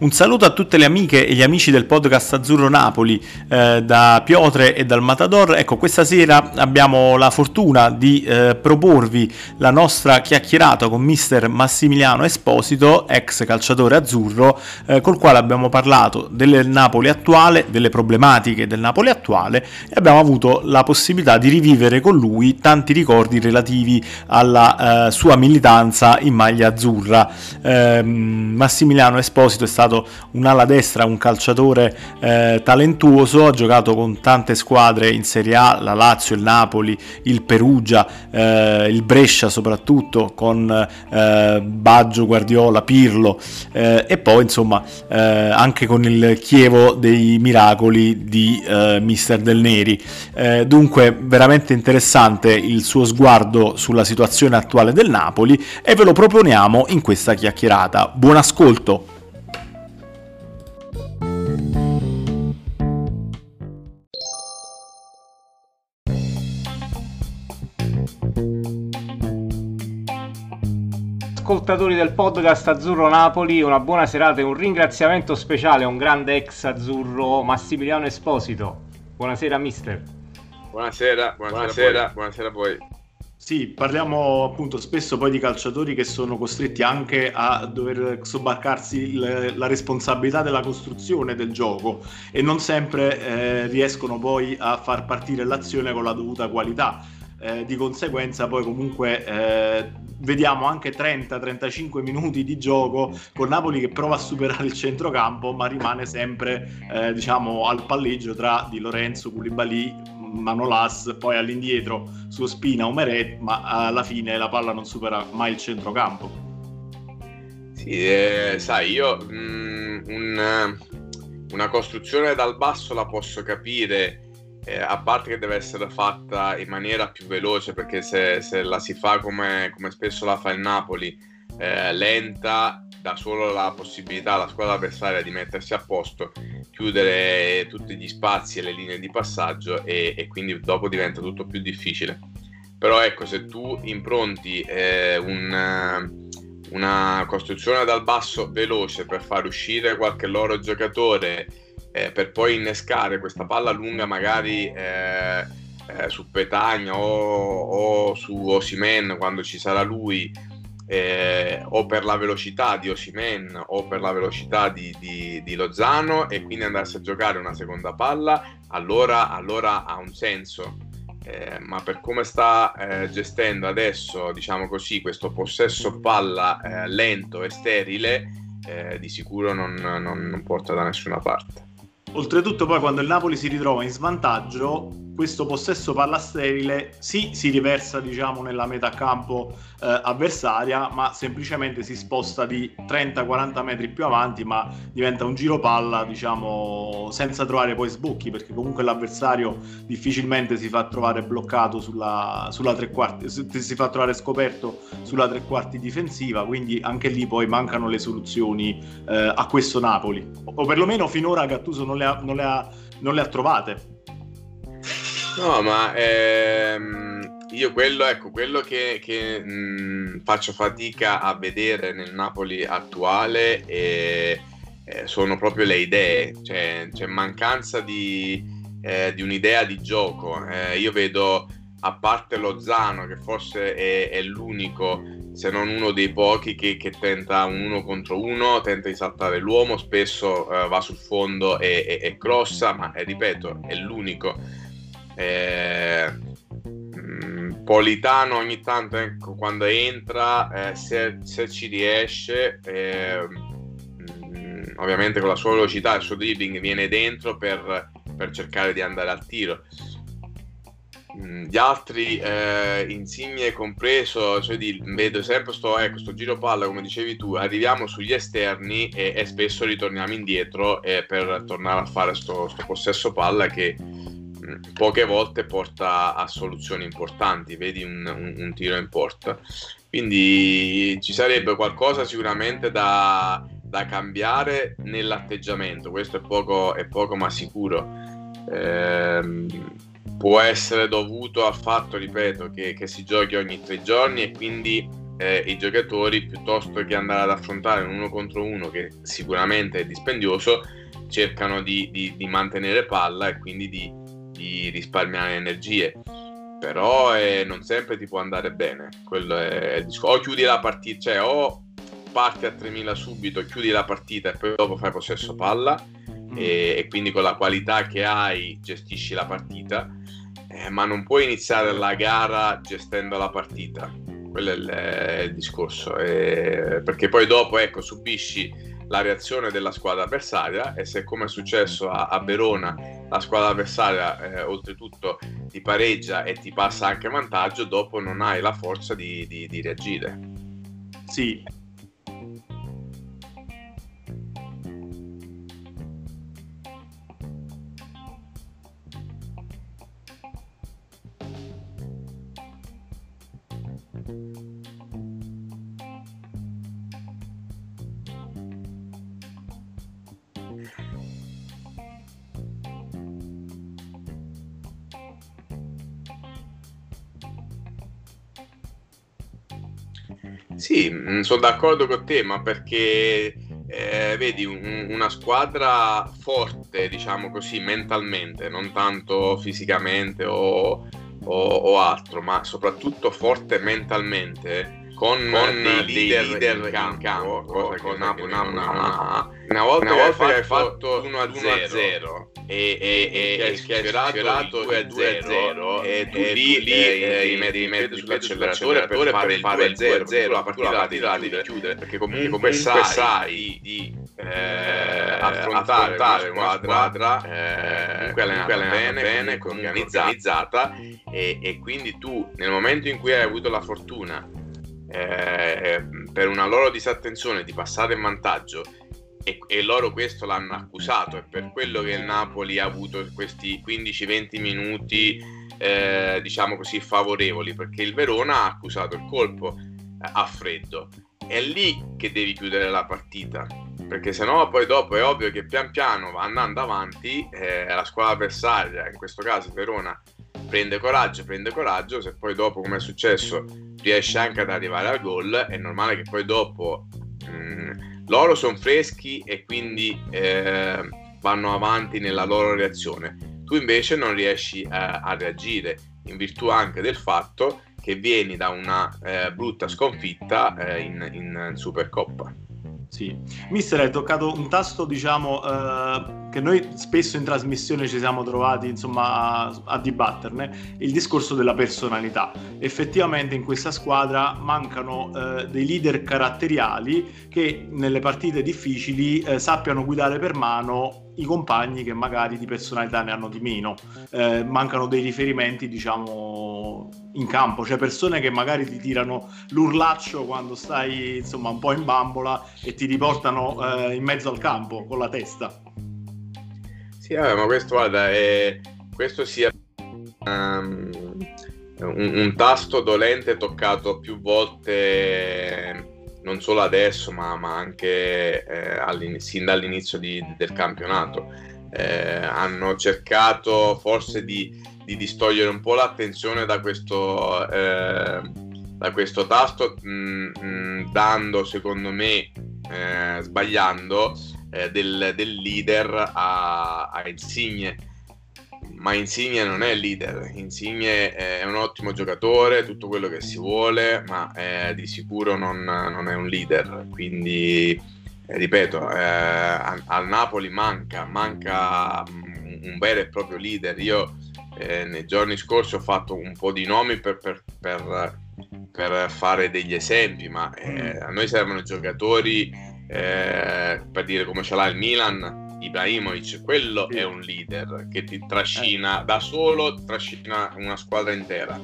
Un saluto a tutte le amiche e gli amici del podcast Azzurro Napoli eh, da Piotre e dal Matador. Ecco, questa sera abbiamo la fortuna di eh, proporvi la nostra chiacchierata con mister Massimiliano Esposito, ex calciatore azzurro, eh, col quale abbiamo parlato del Napoli attuale, delle problematiche del Napoli attuale e abbiamo avuto la possibilità di rivivere con lui tanti ricordi relativi alla eh, sua militanza in maglia azzurra. Ehm, Massimiliano Esposito è stato stato un'ala destra, un calciatore eh, talentuoso, ha giocato con tante squadre in Serie A, la Lazio, il Napoli, il Perugia, eh, il Brescia soprattutto con eh, Baggio, Guardiola, Pirlo eh, e poi insomma eh, anche con il Chievo dei Miracoli di eh, Mister Del Neri. dunque veramente interessante il suo sguardo sulla situazione attuale del Napoli e ve lo proponiamo in questa chiacchierata. Buon ascolto! Ascoltatori del podcast Azzurro Napoli, una buona serata e un ringraziamento speciale a un grande ex azzurro Massimiliano Esposito. Buonasera mister. Buonasera, buonasera, buonasera, a voi. Sì, parliamo appunto spesso poi di calciatori che sono costretti anche a dover sobbarcarsi le, la responsabilità della costruzione del gioco e non sempre eh, riescono poi a far partire l'azione con la dovuta qualità. Eh, di conseguenza poi comunque eh, vediamo anche 30-35 minuti di gioco con Napoli che prova a superare il centrocampo ma rimane sempre eh, diciamo al palleggio tra Di Lorenzo, Koulibaly, Manolas, poi all'indietro su Spina o Meret ma alla fine la palla non supera mai il centrocampo. Sì, eh, sai, io mh, mm, un, una costruzione dal basso la posso capire eh, a parte che deve essere fatta in maniera più veloce perché se, se la si fa come, come, spesso la fa il Napoli eh, lenta dà solo la possibilità alla squadra avversaria di mettersi a posto chiudere tutti gli spazi e le linee di passaggio e, e quindi dopo diventa tutto più difficile. Però ecco se tu impronti eh, un, una costruzione dal basso veloce per far uscire qualche loro giocatore eh, per poi innescare questa palla lunga magari eh, eh, su Petagna o, o su Osimen quando ci sarà lui eh, o per la velocità di Osimen o per la velocità di, di, di, Lozano e quindi andarsi a giocare una seconda palla allora, allora ha un senso. Eh, ma per come sta eh, gestendo adesso diciamo così questo possesso palla lento e sterile di sicuro non, non, non porta da nessuna parte Oltretutto poi quando il Napoli si ritrova in svantaggio questo possesso palla sterile sì si riversa diciamo nella metà campo eh, avversaria ma semplicemente si sposta di 30-40 metri più avanti ma diventa un giro palla diciamo senza trovare poi sbocchi perché comunque l'avversario difficilmente si fa trovare bloccato sulla, sulla tre quarti si fa trovare scoperto sulla tre quarti difensiva quindi anche lì poi mancano le soluzioni eh, a questo Napoli. O perlomeno finora Gattuso non le ha, non le ha, non le ha trovate No, ma ehm, io quello, ecco, quello che, che mh, faccio fatica a vedere nel Napoli attuale è, eh, sono proprio le idee, cioè c'è mancanza di, eh, di un'idea di gioco. Eh, io vedo, a parte Lozano, che forse è, è l'unico, se non uno dei pochi, che, che, tenta un uno contro uno, tenta di saltare l'uomo, spesso eh, va sul fondo e, e, e crossa, ma eh, ripeto, è l'unico eh, Politano ogni tanto ecco, quando entra eh, se, se, ci riesce eh, ovviamente con la sua velocità il suo dribbling viene dentro per, per cercare di andare al tiro. Mm, gli altri eh, insigne compreso cioè di, vedo sempre sto, ecco, sto giro palla come dicevi tu arriviamo sugli esterni e, e spesso ritorniamo indietro eh, per tornare a fare questo possesso palla che poche volte porta a soluzioni importanti, vedi un, un, un, tiro in porta. Quindi ci sarebbe qualcosa sicuramente da, da cambiare nell'atteggiamento, questo è poco, è poco ma sicuro. Eh, può essere dovuto al fatto, ripeto, che, che, si giochi ogni tre giorni e quindi eh, i giocatori piuttosto che andare ad affrontare un uno contro uno che sicuramente è dispendioso cercano di, di, di mantenere palla e quindi di, di risparmiare energie. Però eh, non sempre ti può andare bene. Quello è o chiudi la partita cioè o parti a 3000 subito chiudi la partita e poi dopo fai possesso palla. Mm. e, e, quindi con la qualità che hai gestisci la partita. Eh, ma non puoi iniziare la gara gestendo la partita. Quello è il, è il discorso, eh, perché poi dopo ecco, subisci la reazione della squadra avversaria e se come è successo a, a Verona la squadra avversaria eh, oltretutto ti pareggia e ti passa anche vantaggio, dopo non hai la forza di, di, di reagire. Sì, Sì, mm, sono d'accordo con te, ma perché eh, vedi un, una squadra forte, diciamo così, mentalmente, non tanto fisicamente o, o, o altro, ma soprattutto forte mentalmente con, con dei leader, leader in campo, in campo cosa con Napoli non ha. Una volta, una volta che hai fatto 1 a 0 e, e, e, e sfiorato 2 a 0 e tu lì, lì eh, metti, metti sull'acceleratore per fare il 2 a 0, 0 la partita la devi, la devi chiudere perché comunque, comunque sai di eh, affrontare, affrontare una squadra eh, comunque allenata bene, bene organizzata. E, e quindi tu nel momento in cui hai avuto la fortuna eh, per una loro disattenzione di passare in vantaggio e, e, loro questo l'hanno accusato e per quello che il Napoli ha avuto questi 15-20 minuti eh, diciamo così favorevoli perché il Verona ha accusato il colpo eh, a freddo. È lì che devi chiudere la partita perché sennò poi dopo è ovvio che pian piano andando avanti eh, la squadra avversaria in questo caso Verona prende coraggio prende coraggio se poi dopo come è successo riesce anche ad arrivare al gol, è normale che poi dopo mh, mm, loro sono freschi e quindi eh, vanno avanti nella loro reazione. Tu invece non riesci a, a reagire in virtù anche del fatto che vieni da una eh, brutta sconfitta eh, in, in Supercoppa. Sì, mister, hai toccato un tasto, diciamo, eh, che noi spesso in trasmissione ci siamo trovati, insomma, a, a, dibatterne, il discorso della personalità. Effettivamente in questa squadra mancano eh, dei leader caratteriali che nelle partite difficili eh, sappiano guidare per mano i compagni che magari di personalità ne hanno di meno. Eh, mancano dei riferimenti, diciamo, in campo, cioè persone che magari ti tirano l'urlaccio quando stai, insomma, un po' in bambola e ti riportano eh, in mezzo al campo con la testa. Sì, vabbè, ma questo, guarda, è... questo sia um, un, un tasto dolente toccato più volte non solo adesso, ma, ma anche eh, sin dall'inizio di, del campionato. Eh, hanno cercato forse di, di, distogliere un po' l'attenzione da questo, eh, da questo tasto, mh, mm, mh, mm, dando secondo me, eh, sbagliando, eh, del, del, leader a, a Insigne ma Insigne non è il leader, Insigne è un ottimo giocatore, tutto quello che si vuole, ma eh, di sicuro non, non, è un leader, quindi eh, ripeto, eh, al Napoli manca, manca un vero e proprio leader. Io eh, nei giorni scorsi ho fatto un po' di nomi per, per, per, per fare degli esempi, ma eh, a noi servono giocatori per dire come ce l'ha il Milan Ibrahimovic, quello sì. è un leader che ti trascina eh. da solo, trascina una squadra intera.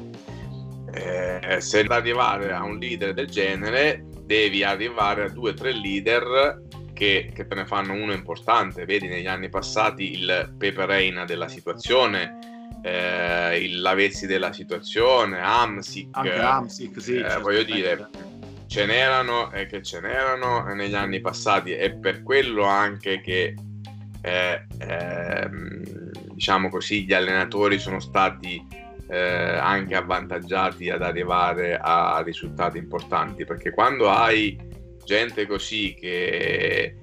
Eh, se per arrivare a un leader del genere devi arrivare a due o tre leader che, che, te ne fanno uno importante. Vedi negli anni passati il Pepe Reina della situazione, eh, il Lavezzi della situazione, Amsic. Anche Amsic, sì. Eh, voglio dire, ce n'erano e che ce n'erano negli anni passati e per quello anche che eh, ehm, diciamo così, gli allenatori sono stati eh, anche avvantaggiati ad arrivare a risultati importanti, perché quando hai gente così che,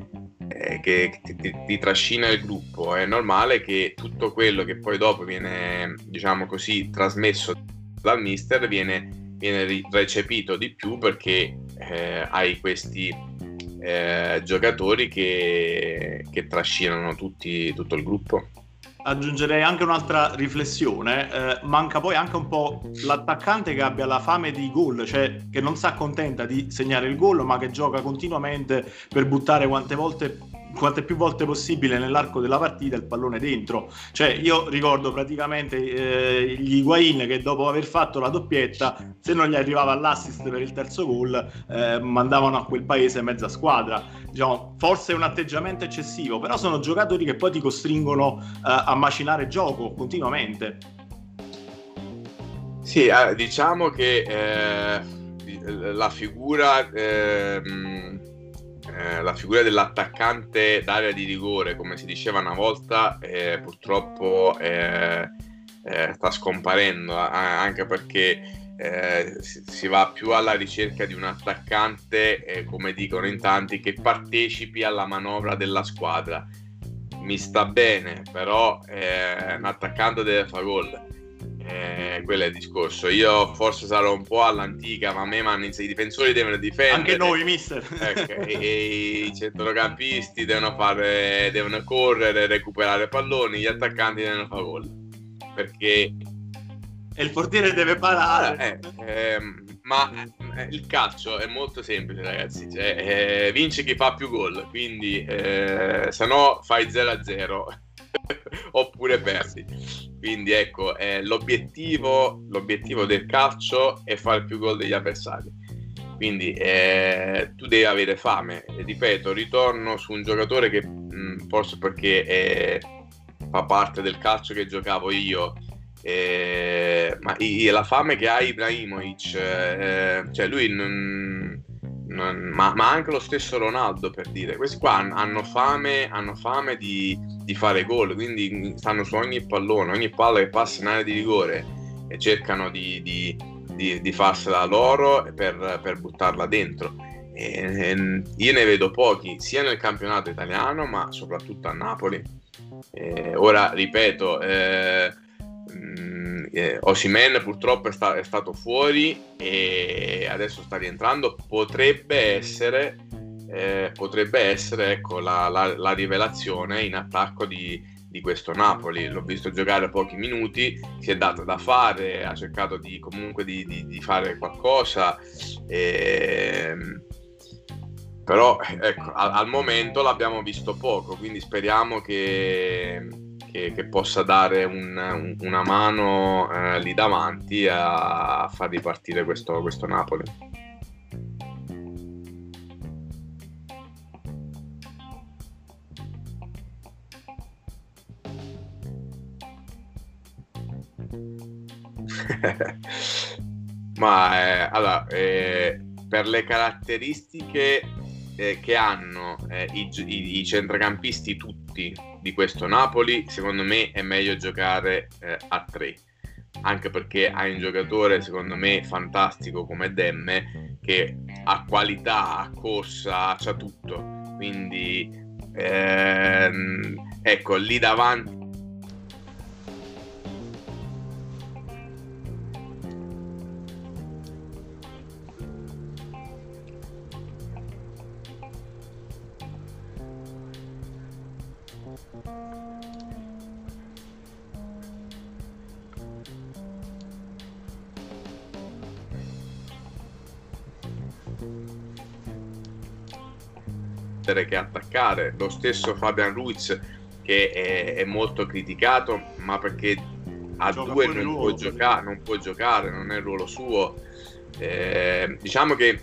eh, che ti, ti, ti, trascina il gruppo, è normale che tutto quello che poi dopo viene, diciamo così, trasmesso dal mister viene, viene recepito di più perché eh, hai questi eh, giocatori che, che trascinano tutti, tutto il gruppo aggiungerei anche un'altra riflessione. Eh, manca poi anche un po' l'attaccante che abbia la fame di gol, cioè che non si accontenta di segnare il gol, ma che gioca continuamente per buttare quante volte quante più volte possibile nell'arco della partita il pallone dentro. Cioè, io ricordo praticamente eh, gli Higuain che dopo aver fatto la doppietta, se non gli arrivava l'assist per il terzo gol, eh, mandavano a quel paese mezza squadra. Diciamo, forse è un atteggiamento eccessivo, però sono giocatori che poi ti costringono eh, a macinare gioco continuamente. Sì, eh, diciamo che eh, la figura ehm, eh, la figura dell'attaccante d'area di rigore, come si diceva una volta, eh, purtroppo eh, eh sta scomparendo, anche perché si, va più alla ricerca di un attaccante, come dicono in tanti, che partecipi alla manovra della squadra. Mi sta bene, però un attaccante deve fare gol eh, quello è il discorso. Io forse sarò un po' all'antica, ma a me mi i difensori devono difendere. Anche noi, mister. Ecco, e, e, i centrocampisti devono, fare, devono correre, recuperare palloni, gli attaccanti devono fare gol. Perché... E il portiere deve parare. Eh, eh, ma il calcio è molto semplice, ragazzi. Cioè, eh, vince chi fa più gol, quindi eh, se no fai 0-0 oppure perdi. Quindi ecco, eh, l'obiettivo, l'obiettivo, del calcio è fare più gol degli avversari. Quindi eh, tu devi avere fame. Ripeto, ritorno su un giocatore che mh, forse perché è, fa parte del calcio che giocavo io. Eh, ma i, la fame che ha Ibrahimovic, eh, cioè lui non, non, ma, ma, anche lo stesso Ronaldo per dire, questi qua hanno fame, hanno fame di, di, fare gol, quindi stanno su ogni pallone, ogni palla che passa in area di rigore e cercano di, di, di, di farsela loro per, per buttarla dentro. E, e io ne vedo pochi sia nel campionato italiano ma soprattutto a Napoli. E ora ripeto, eh, eh, Osimen purtroppo è, sta- è, stato fuori e adesso sta rientrando. Potrebbe essere, eh, potrebbe essere ecco, la, la, la, rivelazione in attacco di, di, questo Napoli. L'ho visto giocare pochi minuti, si è dato da fare, ha cercato di, comunque di, di, di fare qualcosa. E, però ecco, al, al momento l'abbiamo visto poco, quindi speriamo che che, che possa dare un, un, una mano eh, lì davanti a, far ripartire questo, questo Napoli. Ma eh, allora, eh, per le caratteristiche eh, che hanno eh, i, i, i, centrocampisti tutti di questo Napoli, secondo me è meglio giocare eh, a tre. Anche perché hai un giocatore, secondo me, fantastico come Demme, che ha qualità, ha corsa, ha tutto. Quindi, ehm, ecco, lì davanti che attaccare. Lo stesso Fabian Ruiz che è, è molto criticato, ma perché a Gioca due non ruolo, può, giocare, non può giocare, non è il ruolo suo. Eh, diciamo che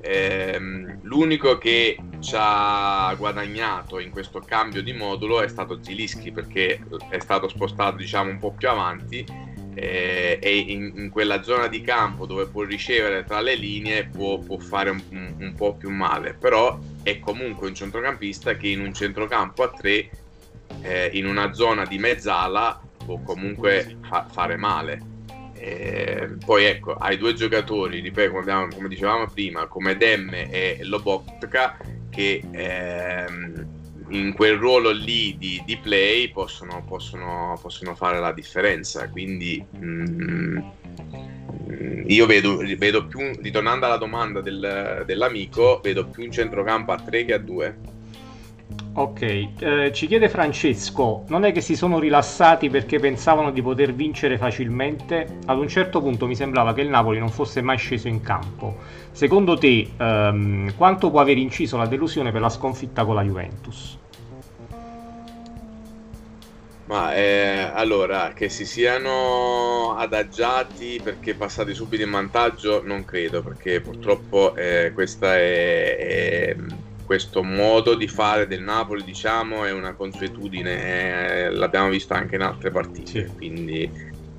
ehm, l'unico che ci ha guadagnato in questo cambio di modulo è stato Zilischi perché è stato spostato diciamo un po' più avanti eh, e in, in, quella zona di campo dove può ricevere tra le linee può, può fare un, un, un, po' più male, però è comunque un centrocampista che in un centrocampo a tre, eh, in una zona di mezzala, può comunque fa, fare male. eh, poi ecco, hai due giocatori, ripeto, come, abbiamo, come dicevamo prima, come Demme e Lobotka, che ehm, in quel ruolo lì di, di play possono, possono, possono, fare la differenza. Quindi mm, io vedo, vedo, più, ritornando alla domanda del, dell'amico, vedo più un centrocampo a 3 che a 2. Ok, eh, ci chiede Francesco, non è che si sono rilassati perché pensavano di poter vincere facilmente? Ad un certo punto mi sembrava che il Napoli non fosse mai sceso in campo. Secondo te, ehm, quanto può aver inciso la delusione per la sconfitta con la Juventus? Ma eh, allora, che si siano adagiati perché passati subito in vantaggio, non credo, perché purtroppo eh, questa è, è questo modo di fare del Napoli, diciamo, è una consuetudine, eh, l'abbiamo visto anche in altre partite, sì. quindi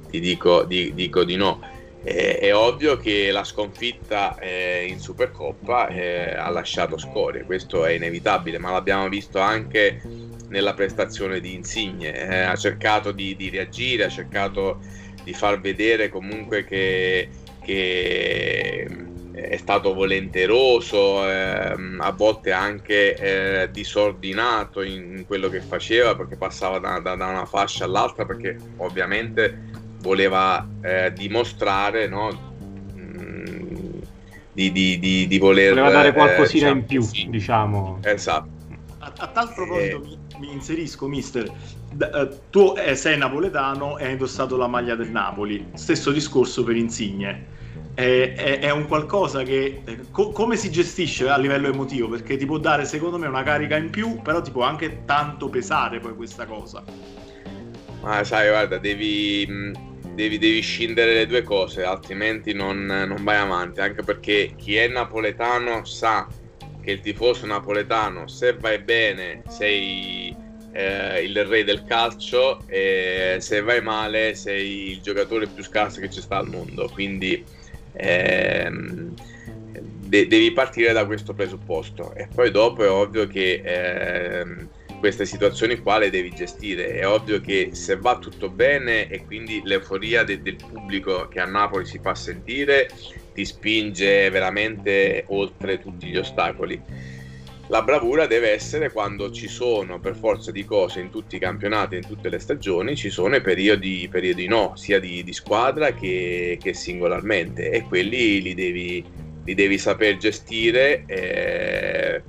ti dico di, dico di no. Eh, è ovvio che la sconfitta eh, in Supercoppa eh, ha lasciato scorie, questo è inevitabile, ma l'abbiamo visto anche nella prestazione di Insigne, eh, ha cercato di, di, reagire, ha cercato di far vedere comunque che, che è stato volenteroso, ehm, a volte anche eh, disordinato in, in, quello che faceva perché passava da, da, da, una fascia all'altra perché ovviamente voleva eh, dimostrare no, mm, di, di, di, di, voler... Voleva dare qualcosina eh, in più, sì. diciamo. Esatto. A, a tal proposito mi, mi, inserisco, mister. D- tu eh, sei napoletano e hai indossato la maglia del Napoli. Stesso discorso per Insigne è, è, è un qualcosa che co- come si gestisce a livello emotivo? Perché ti può dare secondo me una carica in più però ti può anche tanto pesare poi questa cosa. Ma sai guarda devi, devi, devi scindere le due cose altrimenti non, non vai avanti. Anche perché chi è napoletano sa che il tifoso napoletano se vai bene sei eh, il re del calcio e se vai male sei il giocatore più scarso che ci sta al mondo. Quindi ehm, de- devi partire da questo presupposto. E poi dopo è ovvio che ehm, queste situazioni qua le devi gestire. È ovvio che se va tutto bene e quindi l'euforia de- del pubblico che a Napoli si fa sentire ti spinge veramente oltre tutti gli ostacoli la bravura deve essere quando ci sono, per forza di cose, in tutti i campionati, in tutte le stagioni, ci sono i periodi, periodi no, sia di, di squadra che, che, singolarmente, e quelli li devi, li devi saper gestire eh,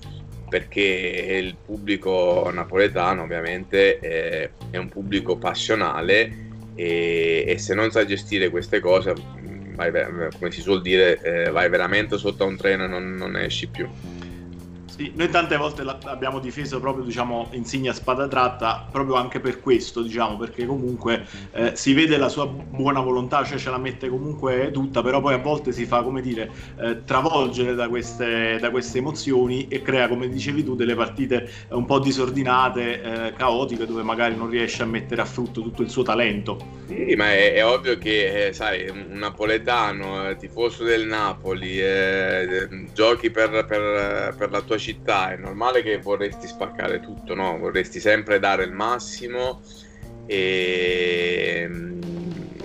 perché il pubblico napoletano ovviamente eh, è un pubblico passionale e, e, se non sai gestire queste cose, vai, come si suol dire, eh, vai veramente sotto a un treno e non, non esci più. Sì, noi tante volte abbiamo difeso proprio diciamo, Insigne a spada tratta proprio anche per questo, diciamo, perché comunque eh, si vede la sua buona volontà, cioè ce la mette comunque tutta, però poi a volte si fa, come dire, eh, travolgere da queste, da queste, emozioni e crea, come dicevi tu, delle partite un po' disordinate, eh, caotiche, dove magari non riesce a mettere a frutto tutto il suo talento. Sì, ma è, è ovvio che, eh, sai, un napoletano, eh, tifoso del Napoli, eh, giochi per, per, per la tua città città è normale che vorresti spaccare tutto, no? Vorresti sempre dare il massimo e mm,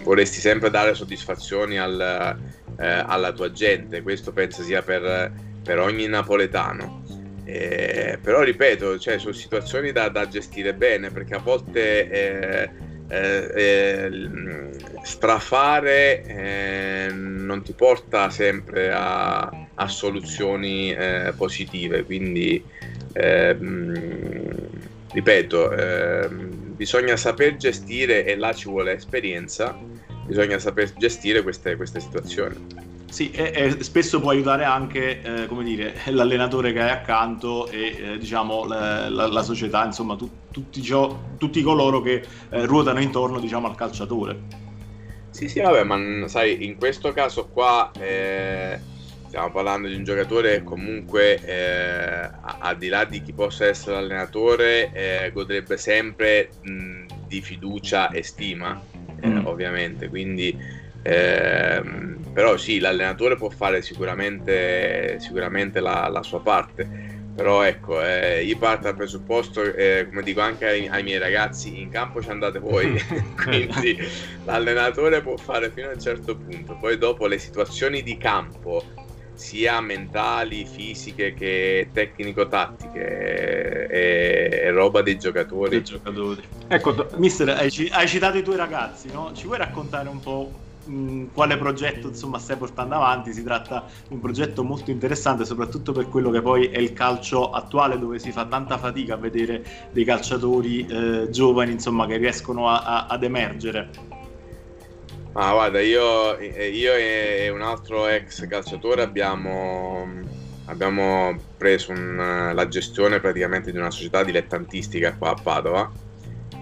vorresti sempre dare soddisfazioni al, eh, alla tua gente. Questo penso sia per, per ogni napoletano. Eh, però ripeto, cioè, sono situazioni da, da, gestire bene perché a volte eh, eh, eh strafare eh, non ti porta sempre a, a soluzioni eh, positive. Quindi, ehm, ripeto, ehm, bisogna saper gestire, e là ci vuole esperienza, bisogna saper gestire queste, queste situazioni. Sì, e, e, spesso può aiutare anche eh, come dire, l'allenatore che hai accanto e eh, diciamo, la, la, la, società, insomma tu, tutti, ciò, tutti, coloro che eh, ruotano intorno diciamo, al calciatore. Sì, sì, vabbè, ma sai, in questo caso qua eh, stiamo parlando di un giocatore che comunque eh, al di là di chi possa essere l'allenatore eh, godrebbe sempre mh, di fiducia e stima, mm. ovviamente, quindi eh, però sì, l'allenatore può fare sicuramente, sicuramente la, la, sua parte. però ecco, eh, io parto dal presupposto, eh, come dico anche ai, ai, miei ragazzi, in campo ci andate voi, quindi l'allenatore può fare fino a un certo punto, poi dopo le situazioni di campo, sia mentali, fisiche che tecnico-tattiche, è, è roba dei giocatori. Dei giocatori. Ecco, mister, hai, hai citato i tuoi ragazzi, no? Ci vuoi raccontare un po' quale progetto insomma stai portando avanti. Si tratta di un progetto molto interessante soprattutto per quello che poi è il calcio attuale dove si fa tanta fatica a vedere dei calciatori eh, giovani insomma che riescono a, a, ad emergere. Ma guarda io, io, e un altro ex calciatore abbiamo, abbiamo preso un, la gestione praticamente di una società dilettantistica qua a Padova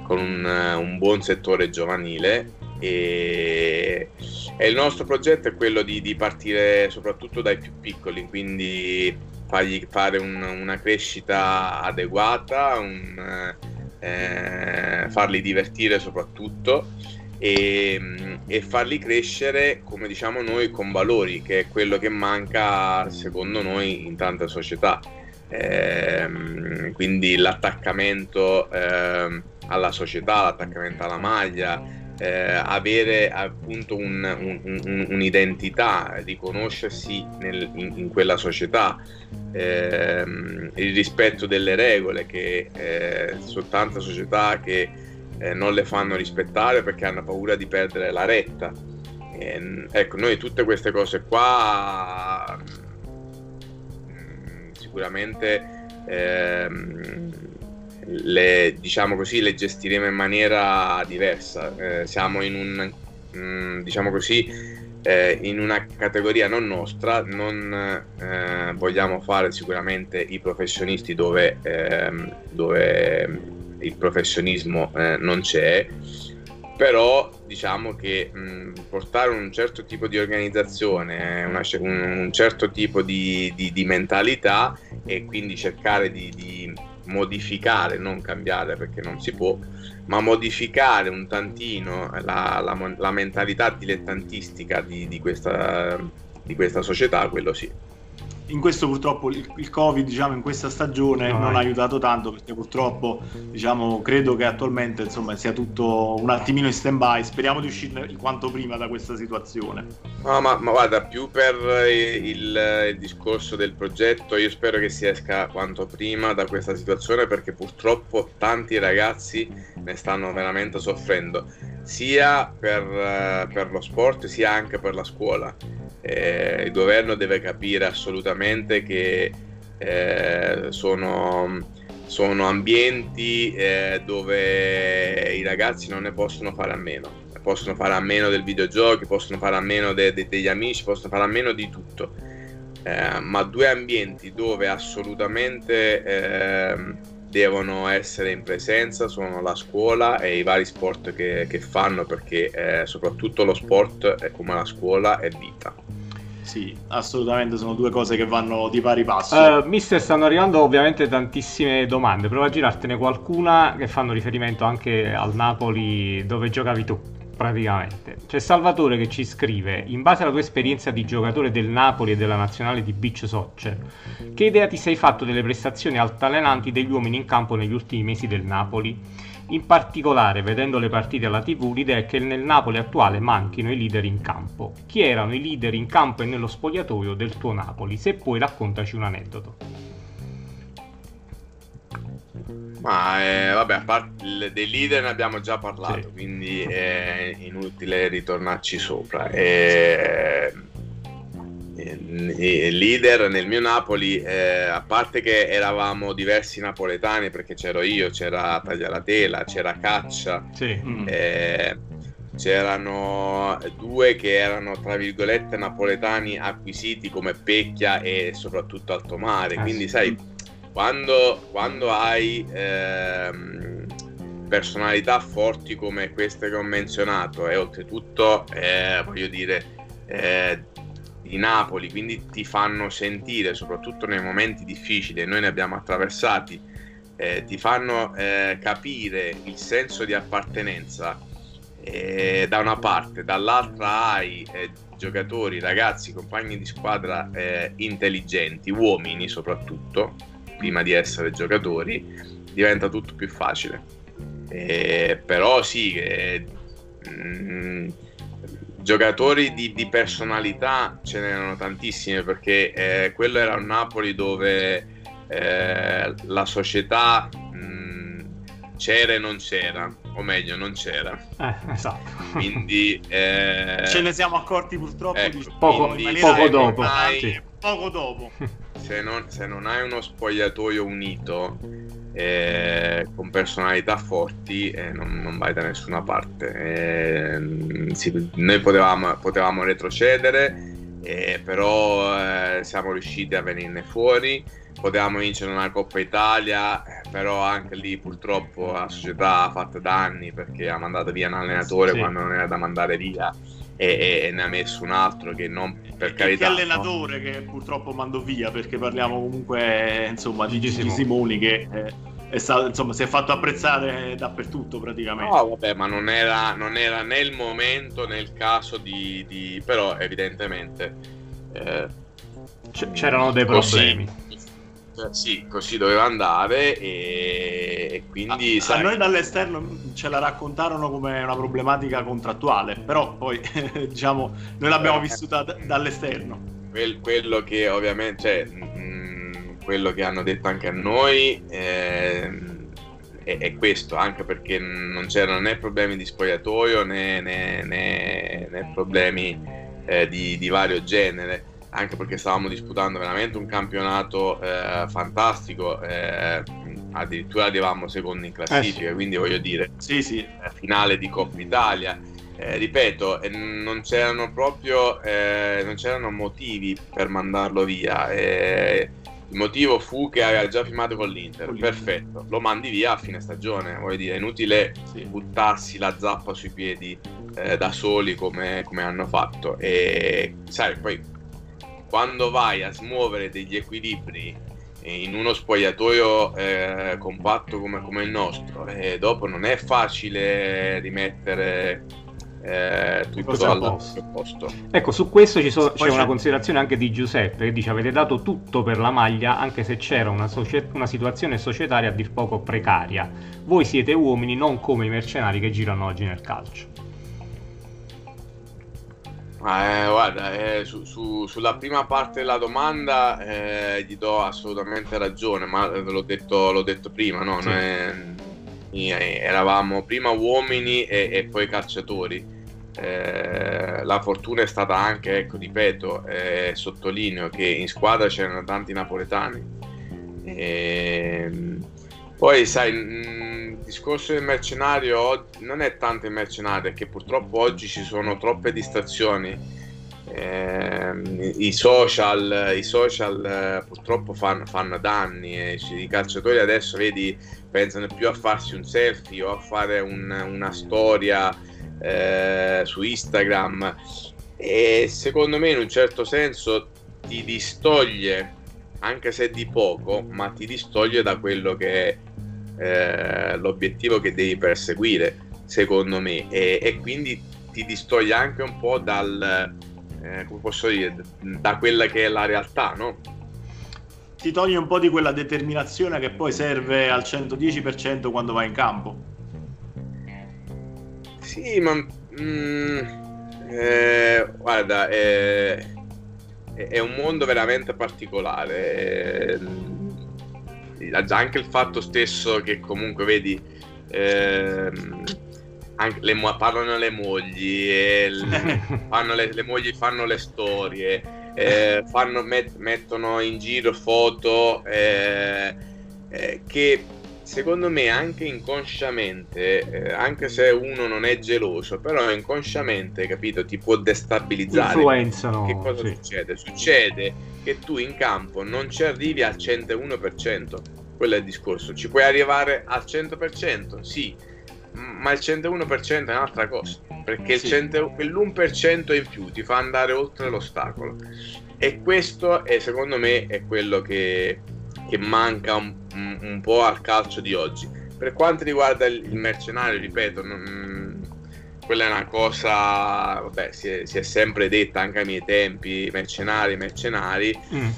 con un, un buon settore giovanile e, e, il nostro progetto è quello di, di, partire soprattutto dai più piccoli, quindi fargli fare un, una crescita adeguata, un, eh, farli divertire soprattutto e, e, farli crescere, come diciamo noi, con valori, che è quello che manca secondo noi in tante società. Eh, quindi l'attaccamento eh, alla società, l'attaccamento alla maglia, eh, avere appunto un, un, un, un'identità, riconoscersi nel, in, in, quella società, ehm, il rispetto delle regole che eh, sono tante società che eh, non le fanno rispettare perché hanno paura di perdere la retta. Ehm, ecco, noi tutte queste cose qua mm, sicuramente ehm, le, diciamo così, le gestiremo in maniera diversa. Eh, siamo in un, mh, mm, diciamo così, eh, in una categoria non nostra, non eh, vogliamo fare sicuramente i professionisti dove, ehm, dove il professionismo eh, non c'è, però diciamo che mh, mm, portare un certo tipo di organizzazione, una, un, un, certo tipo di, di, di, mentalità e quindi cercare di, di modificare, non cambiare perché non si può, ma modificare un tantino la, la, la mentalità dilettantistica di, di, questa, di questa società, quello sì in questo purtroppo il, il Covid diciamo, in questa stagione no, non ha aiutato tanto perché purtroppo diciamo, credo che attualmente insomma, sia tutto un attimino in stand by speriamo di uscire quanto prima da questa situazione. No ma, ma guarda più per il, il, discorso del progetto io spero che si esca quanto prima da questa situazione perché purtroppo tanti ragazzi ne stanno veramente soffrendo sia per, per lo sport sia anche per la scuola eh, il governo deve capire assolutamente che eh, sono, sono, ambienti eh, dove i ragazzi non ne possono fare a meno. Possono fare a meno del videogiochi, possono fare a meno de, de, degli amici, possono fare a meno di tutto. Eh, ma due ambienti dove assolutamente ehm, devono essere in presenza sono la scuola e i vari sport che, che fanno perché eh, soprattutto lo sport è come la scuola è vita. Sì, assolutamente sono due cose che vanno di pari passo. Uh, mister, stanno arrivando ovviamente tantissime domande. Prova a girartene qualcuna che fanno riferimento anche al Napoli dove giocavi tu, praticamente. C'è Salvatore che ci scrive: In base alla tua esperienza di giocatore del Napoli e della nazionale di beach soccer, che idea ti sei fatto delle prestazioni altalenanti degli uomini in campo negli ultimi mesi del Napoli? In particolare, vedendo le partite alla TV, l'idea è che nel Napoli attuale manchino i leader in campo. Chi erano i leader in campo e nello spogliatoio del tuo Napoli? Se puoi raccontaci un aneddoto. Ma eh, vabbè, a parte dei leader ne abbiamo già parlato, sì. quindi è inutile ritornarci sopra. E leader nel mio Napoli, eh, a parte che eravamo diversi napoletani perché c'ero io, c'era Taglialatela, c'era Caccia, sì. Mm. eh, c'erano due che erano tra virgolette napoletani acquisiti come Pecchia e soprattutto Altomare, ah, quindi sì. sai, quando, quando hai ehm, personalità forti come queste che ho menzionato e oltretutto, eh, voglio dire, eh, di Napoli, quindi ti fanno sentire, soprattutto nei momenti difficili, e noi ne abbiamo attraversati, eh, ti fanno eh, capire il senso di appartenenza eh, da una parte, dall'altra hai eh, giocatori, ragazzi, compagni di squadra eh, intelligenti, uomini soprattutto, prima di essere giocatori, diventa tutto più facile. Eh, però sì, eh, mh, giocatori di, di, personalità ce n'erano tantissime perché eh, quello era un Napoli dove eh, la società mh, c'era e non c'era, o meglio non c'era. Eh, esatto. Quindi eh, ce ne siamo accorti purtroppo ecco, di poco, poco dopo. Sì. Poco dopo. Se non, se non hai uno spogliatoio unito eh, con personalità forti eh, non, non, vai da nessuna parte. Eh, sì, noi potevamo, potevamo retrocedere, eh, però eh, siamo riusciti a venirne fuori. Potevamo vincere una Coppa Italia, però anche lì purtroppo la società ha fatto danni perché ha mandato via un allenatore sì. quando non era da mandare via. E, e, ne ha messo un altro che non per carità. Che allenatore no? che purtroppo mando via perché parliamo comunque insomma di Gigi Simoni che eh, è stato, insomma, si è fatto apprezzare dappertutto praticamente. No, vabbè, ma non era, non era né il momento né il caso di, di... però evidentemente eh, c'erano dei problemi. Così, sì, così doveva andare e, e quindi... A, sai... a, noi dall'esterno ce la raccontarono come una problematica contrattuale, però poi diciamo noi l'abbiamo eh, vissuta dall'esterno. Quel, quello che ovviamente... Cioè, quello che hanno detto anche a noi eh, è, è, questo, anche perché non c'erano né problemi di spogliatoio né, né, né, né problemi eh, di, di, vario genere, anche perché stavamo disputando veramente un campionato eh, fantastico, eh, addirittura arrivavamo secondi in classifica, eh quindi voglio dire, sì, sì. finale di Coppa Italia. Eh, ripeto, eh, non c'erano proprio eh, non c'erano motivi per mandarlo via. Il motivo fu che aveva già firmato con l'Inter. Con l'Inter. Perfetto, lo mandi via a fine stagione. Vuoi dire, è inutile sì. buttarsi la zappa sui piedi da soli come, come, hanno fatto. E sai, poi quando vai a smuovere degli equilibri in uno spogliatoio eh, compatto come, come, il nostro, e dopo non è facile rimettere eh, tutto al posto. Ecco, su questo so, c'è, c'è, una considerazione anche di Giuseppe che dice avete dato tutto per la maglia anche se c'era una, socie- una situazione societaria a dir poco precaria. Voi siete uomini non come i mercenari che girano oggi nel calcio. Eh, guarda, eh, su, su, sulla prima parte della domanda eh, gli do assolutamente ragione, ma l'ho detto, l'ho detto prima, no? Noi, eravamo prima uomini e, e poi calciatori. Eh, la fortuna è stata anche, ecco, ripeto, eh, sottolineo che in squadra c'erano tanti napoletani. E, poi, sai, il discorso del mercenario non è tanto il mercenario, è che purtroppo oggi ci sono troppe distrazioni. Eh, i social, i social eh, purtroppo fanno, fanno danni e i calciatori adesso vedi pensano più a farsi un selfie o a fare un, una storia eh, su Instagram e secondo me in un certo senso ti distoglie anche se di poco ma ti distoglie da quello che è eh, l'obiettivo che devi perseguire secondo me e, e quindi ti distoglie anche un po' dal eh, come posso dire da quella che è la realtà no? ti toglie un po' di quella determinazione che poi serve al 110% quando vai in campo. Sì, ma mm, eh, guarda, è, è, un mondo veramente particolare. Anche il fatto stesso che comunque vedi eh, le, parlano le mogli, le, le, le mogli fanno le storie eh, fanno, met, mettono in giro foto eh, eh, che secondo me anche inconsciamente, eh, anche se uno non è geloso, però inconsciamente, capito, ti può destabilizzare. Influenzano. Che cosa sì. succede? Succede che tu in campo non ci arrivi al 101%, quello è il discorso. Ci puoi arrivare al 100%, sì, ma il 101% è un'altra cosa, perché sì. 100, quell'1% in più ti fa andare oltre l'ostacolo. E questo è, secondo me è quello che, che manca un, un, po' al calcio di oggi. Per quanto riguarda il, il mercenario, ripeto, non, quella è una cosa, vabbè, si è, si è, sempre detta anche ai miei tempi, mercenari, mercenari. Mm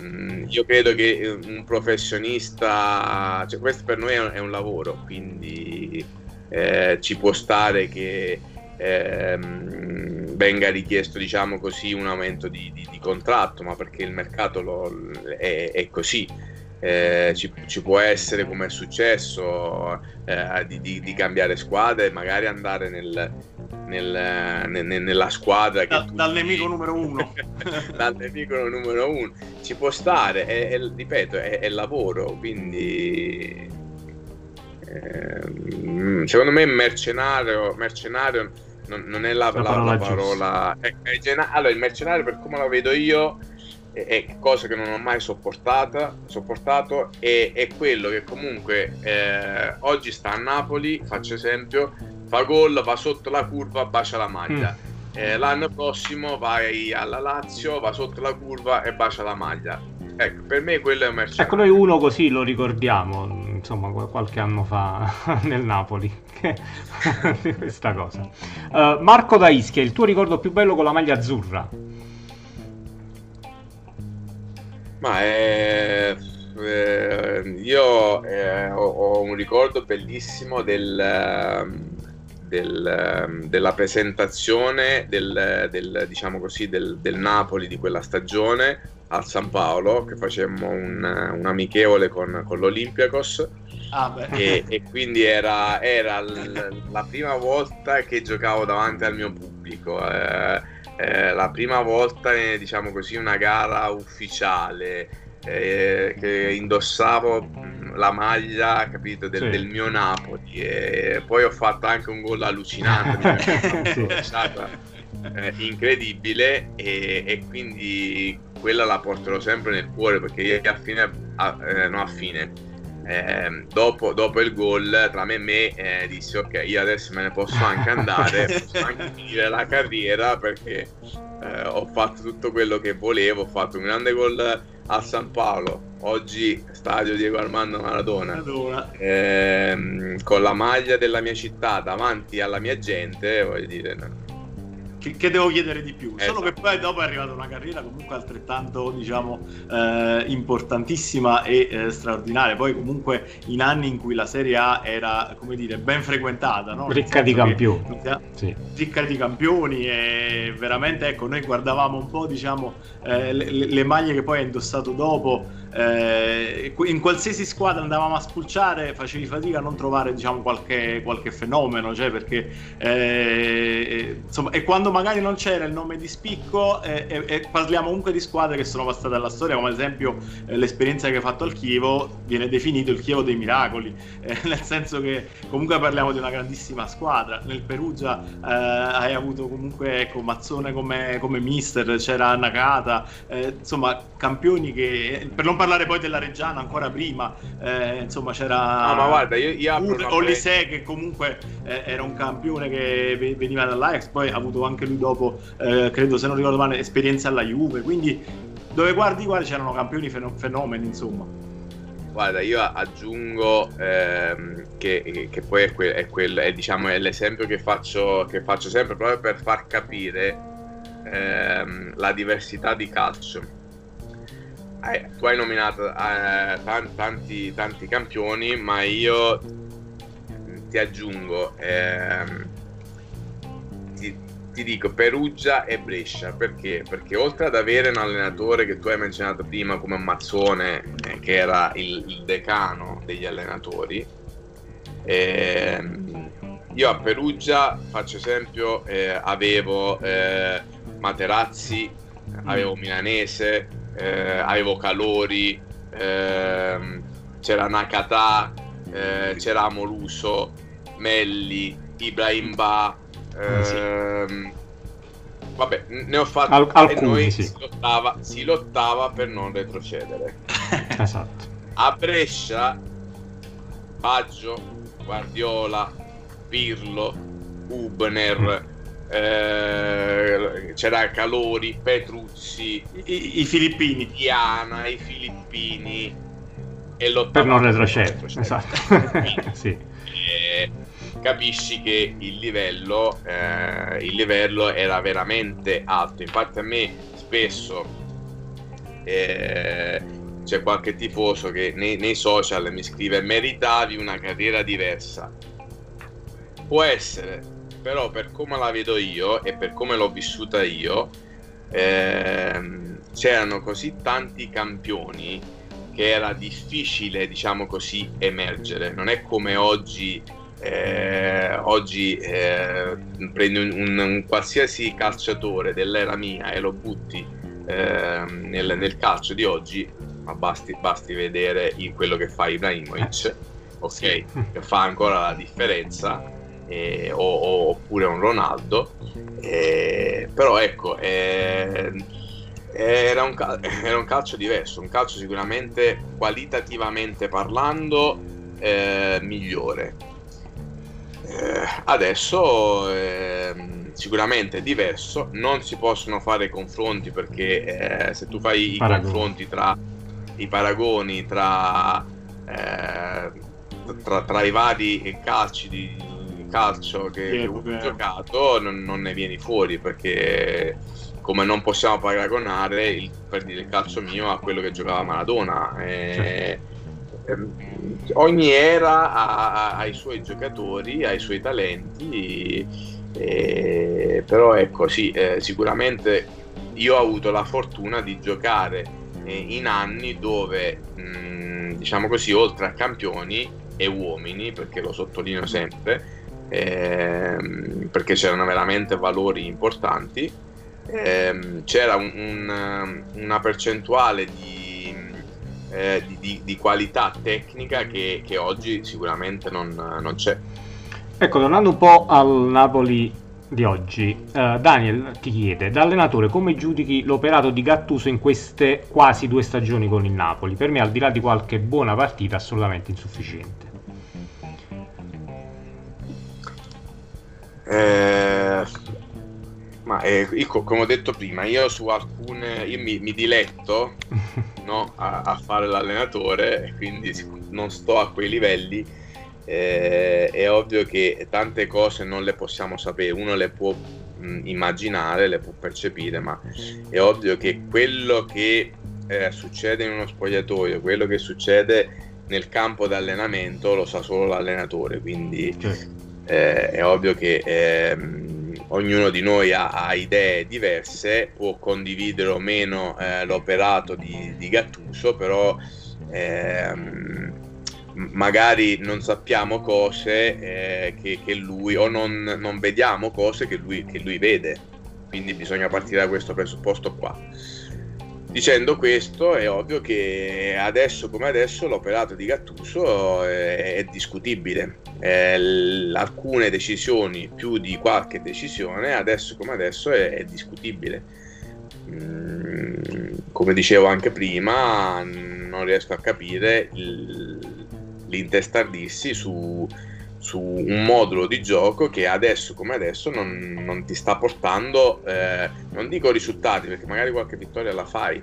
mm, io credo che un professionista, cioè questo per noi è un, è un lavoro, quindi eh, ci può stare che ehm, venga richiesto, diciamo così, un aumento di, di, di contratto, ma perché il mercato lo, è, è, così. Eh, ci, ci, può essere come è successo eh, di, di, di, cambiare squadra e magari andare nel, nel, nel, nella squadra da, dal nemico numero uno. Dal nemico numero uno. Ci può stare è, è, ripeto è, è lavoro quindi eh, secondo me mercenario mercenario non, non è la, la, parola, la parola è, è gena- allora il mercenario per come la vedo io è, cosa che non ho mai sopportato e è quello che comunque eh, oggi sta a Napoli faccio esempio fa gol va sotto la curva bacia la maglia mm. Eh, l'anno prossimo vai alla Lazio, va sotto la curva e bacia la maglia. Ecco, per me quello è un mercenario. Ecco, noi uno così lo ricordiamo, insomma, qualche anno fa nel Napoli. Questa cosa. Uh, Marco da Ischia, il tuo ricordo più bello con la maglia azzurra? Ma è... Eh, io eh, ho, ho, un ricordo bellissimo del, del, della presentazione del, del, diciamo così, del, del Napoli di quella stagione al San Paolo che facemmo un, un amichevole con, con l'Olympiacos Ah, e, e, quindi era, era l- la prima volta che giocavo davanti al mio pubblico, eh, eh, la prima volta, eh, diciamo così, una gara ufficiale. Eh, che indossavo mm, la maglia capito, del, sì. del, mio Napoli e poi ho fatto anche un gol allucinante sì. eh, incredibile e, e, quindi quella la porterò sempre nel cuore perché io a fine a, eh, no a fine eh, dopo, dopo, il gol tra me e me eh, dissi ok io adesso me ne posso anche andare posso anche finire la carriera perché eh, ho fatto tutto quello che volevo ho fatto un grande gol a San Paolo oggi stadio Diego Armando Maradona, Maradona. Ehm, con la maglia della mia città davanti alla mia gente voglio dire no che, che, devo chiedere di più. Esatto. Solo che poi dopo è arrivata una carriera comunque altrettanto, diciamo, eh, importantissima e eh, straordinaria. Poi comunque in anni in cui la Serie A era, come dire, ben frequentata, no? Ricca di campioni. Sì. Ricca di campioni e veramente, ecco, noi guardavamo un po', diciamo, eh, le, le maglie che poi ha indossato dopo eh, in qualsiasi squadra andavamo a spulciare facevi fatica a non trovare diciamo qualche, qualche fenomeno cioè perché eh, insomma e quando magari non c'era il nome di spicco eh, e parliamo comunque di squadre che sono passate alla storia come ad esempio eh, l'esperienza che hai fatto al Chievo viene definito il Chievo dei miracoli eh, nel senso che comunque parliamo di una grandissima squadra. Nel Perugia eh, hai avuto comunque ecco, Mazzone come, come mister c'era Nakata insomma campioni che per non parlare poi della Reggiana ancora prima, eh, insomma c'era no, ma guarda, io, io Olise che comunque eh, era un campione che veniva dall'Ajax, poi ha avuto anche lui dopo, eh, credo se non ricordo male, esperienza alla Juve, quindi dove guardi, guardi c'erano campioni fenomeni, insomma. Guarda, io aggiungo ehm, che, che, poi è, que- è, quel, è, diciamo, è l'esempio che faccio, che faccio sempre proprio per far capire ehm, la diversità di calcio eh, tu hai nominato eh, tanti, tanti, tanti, campioni, ma io ti aggiungo, ehm, ti, ti, dico Perugia e Brescia, perché? Perché oltre ad avere un allenatore che tu hai menzionato prima come Mazzone, eh, che era il, il, decano degli allenatori, ehm, io a Perugia, faccio esempio, eh, avevo eh, Materazzi, avevo Milanese, eh, avevo calori, ehm, c'era Nakata, eh, c'era Amoluso, Melli, Ibrahim Ba. Ehm, vabbè, ne ho fatti Al- alcuni, e noi sì. si, lottava, si lottava per non retrocedere. esatto. A Brescia, Baggio, Guardiola, Pirlo, Ubner, eh, c'era Calori, Petruzzi, i, i, filippini, Diana, i filippini e per non retrocedere. Esatto. sì. e capisci che il livello, eh, il livello era veramente alto. Infatti a me spesso eh, c'è qualche tifoso che nei, nei social mi scrive meritavi una carriera diversa. Può essere, però per come la vedo io e per come l'ho vissuta io, ehm, c'erano così tanti campioni che era difficile, diciamo così, emergere. Non è come oggi, eh, oggi eh, prendi un, un, un, qualsiasi calciatore dell'era mia e lo butti eh, nel, nel, calcio di oggi, ma basti, basti vedere quello che fa Ibrahimovic, ok, sì. che fa ancora la differenza eh, o, o, oppure un Ronaldo. Eh, però ecco, eh, era, un, era, un, calcio diverso, un calcio sicuramente qualitativamente parlando eh, migliore. Eh, adesso ehm, sicuramente è diverso, non si possono fare confronti perché eh, se tu fai i paragoni. confronti tra i paragoni tra, tra, tra i vari calci di, calcio che, ho giocato non, non, ne vieni fuori perché come non possiamo paragonare il, per dire, il calcio mio a quello che giocava Maradona e, certo. ogni era ha, ha, i suoi giocatori ha i suoi talenti e, però ecco sì eh, sicuramente io ho avuto la fortuna di giocare eh, in anni dove mh, diciamo così oltre a campioni e uomini perché lo sottolineo sempre ehm, perché c'erano veramente valori importanti. Ehm, c'era un, un, una percentuale di, eh, di, di, qualità tecnica che, che oggi sicuramente non, non, c'è. Ecco, tornando un po' al Napoli di oggi, eh, Daniel ti chiede, da allenatore come giudichi l'operato di Gattuso in queste quasi due stagioni con il Napoli? Per me al di là di qualche buona partita assolutamente insufficiente. Eh, ma eh, io, come ho detto prima, io su alcune, io mi, mi diletto no, a, a, fare l'allenatore quindi non sto a quei livelli. Eh, è ovvio che tante cose non le possiamo sapere, uno le può mh, immaginare, le può percepire, ma è ovvio che quello che eh, succede in uno spogliatoio, quello che succede nel campo d'allenamento lo sa solo l'allenatore, quindi certo eh, è ovvio che ehm, ognuno di noi ha, ha, idee diverse, può condividere o meno eh, l'operato di, di, Gattuso, però ehm, magari non sappiamo cose eh, che, che, lui o non, non vediamo cose che lui, che lui vede, quindi bisogna partire da questo presupposto qua. Dicendo questo, è ovvio che adesso come adesso l'operato di Gattuso è, è discutibile. Eh, l- alcune decisioni, più di qualche decisione, adesso come adesso è, è discutibile. Mm, come dicevo anche prima, non riesco a capire il, l'intestardirsi su, su un modulo di gioco che adesso come adesso non, non ti sta portando, eh, non dico risultati perché magari qualche vittoria la fai,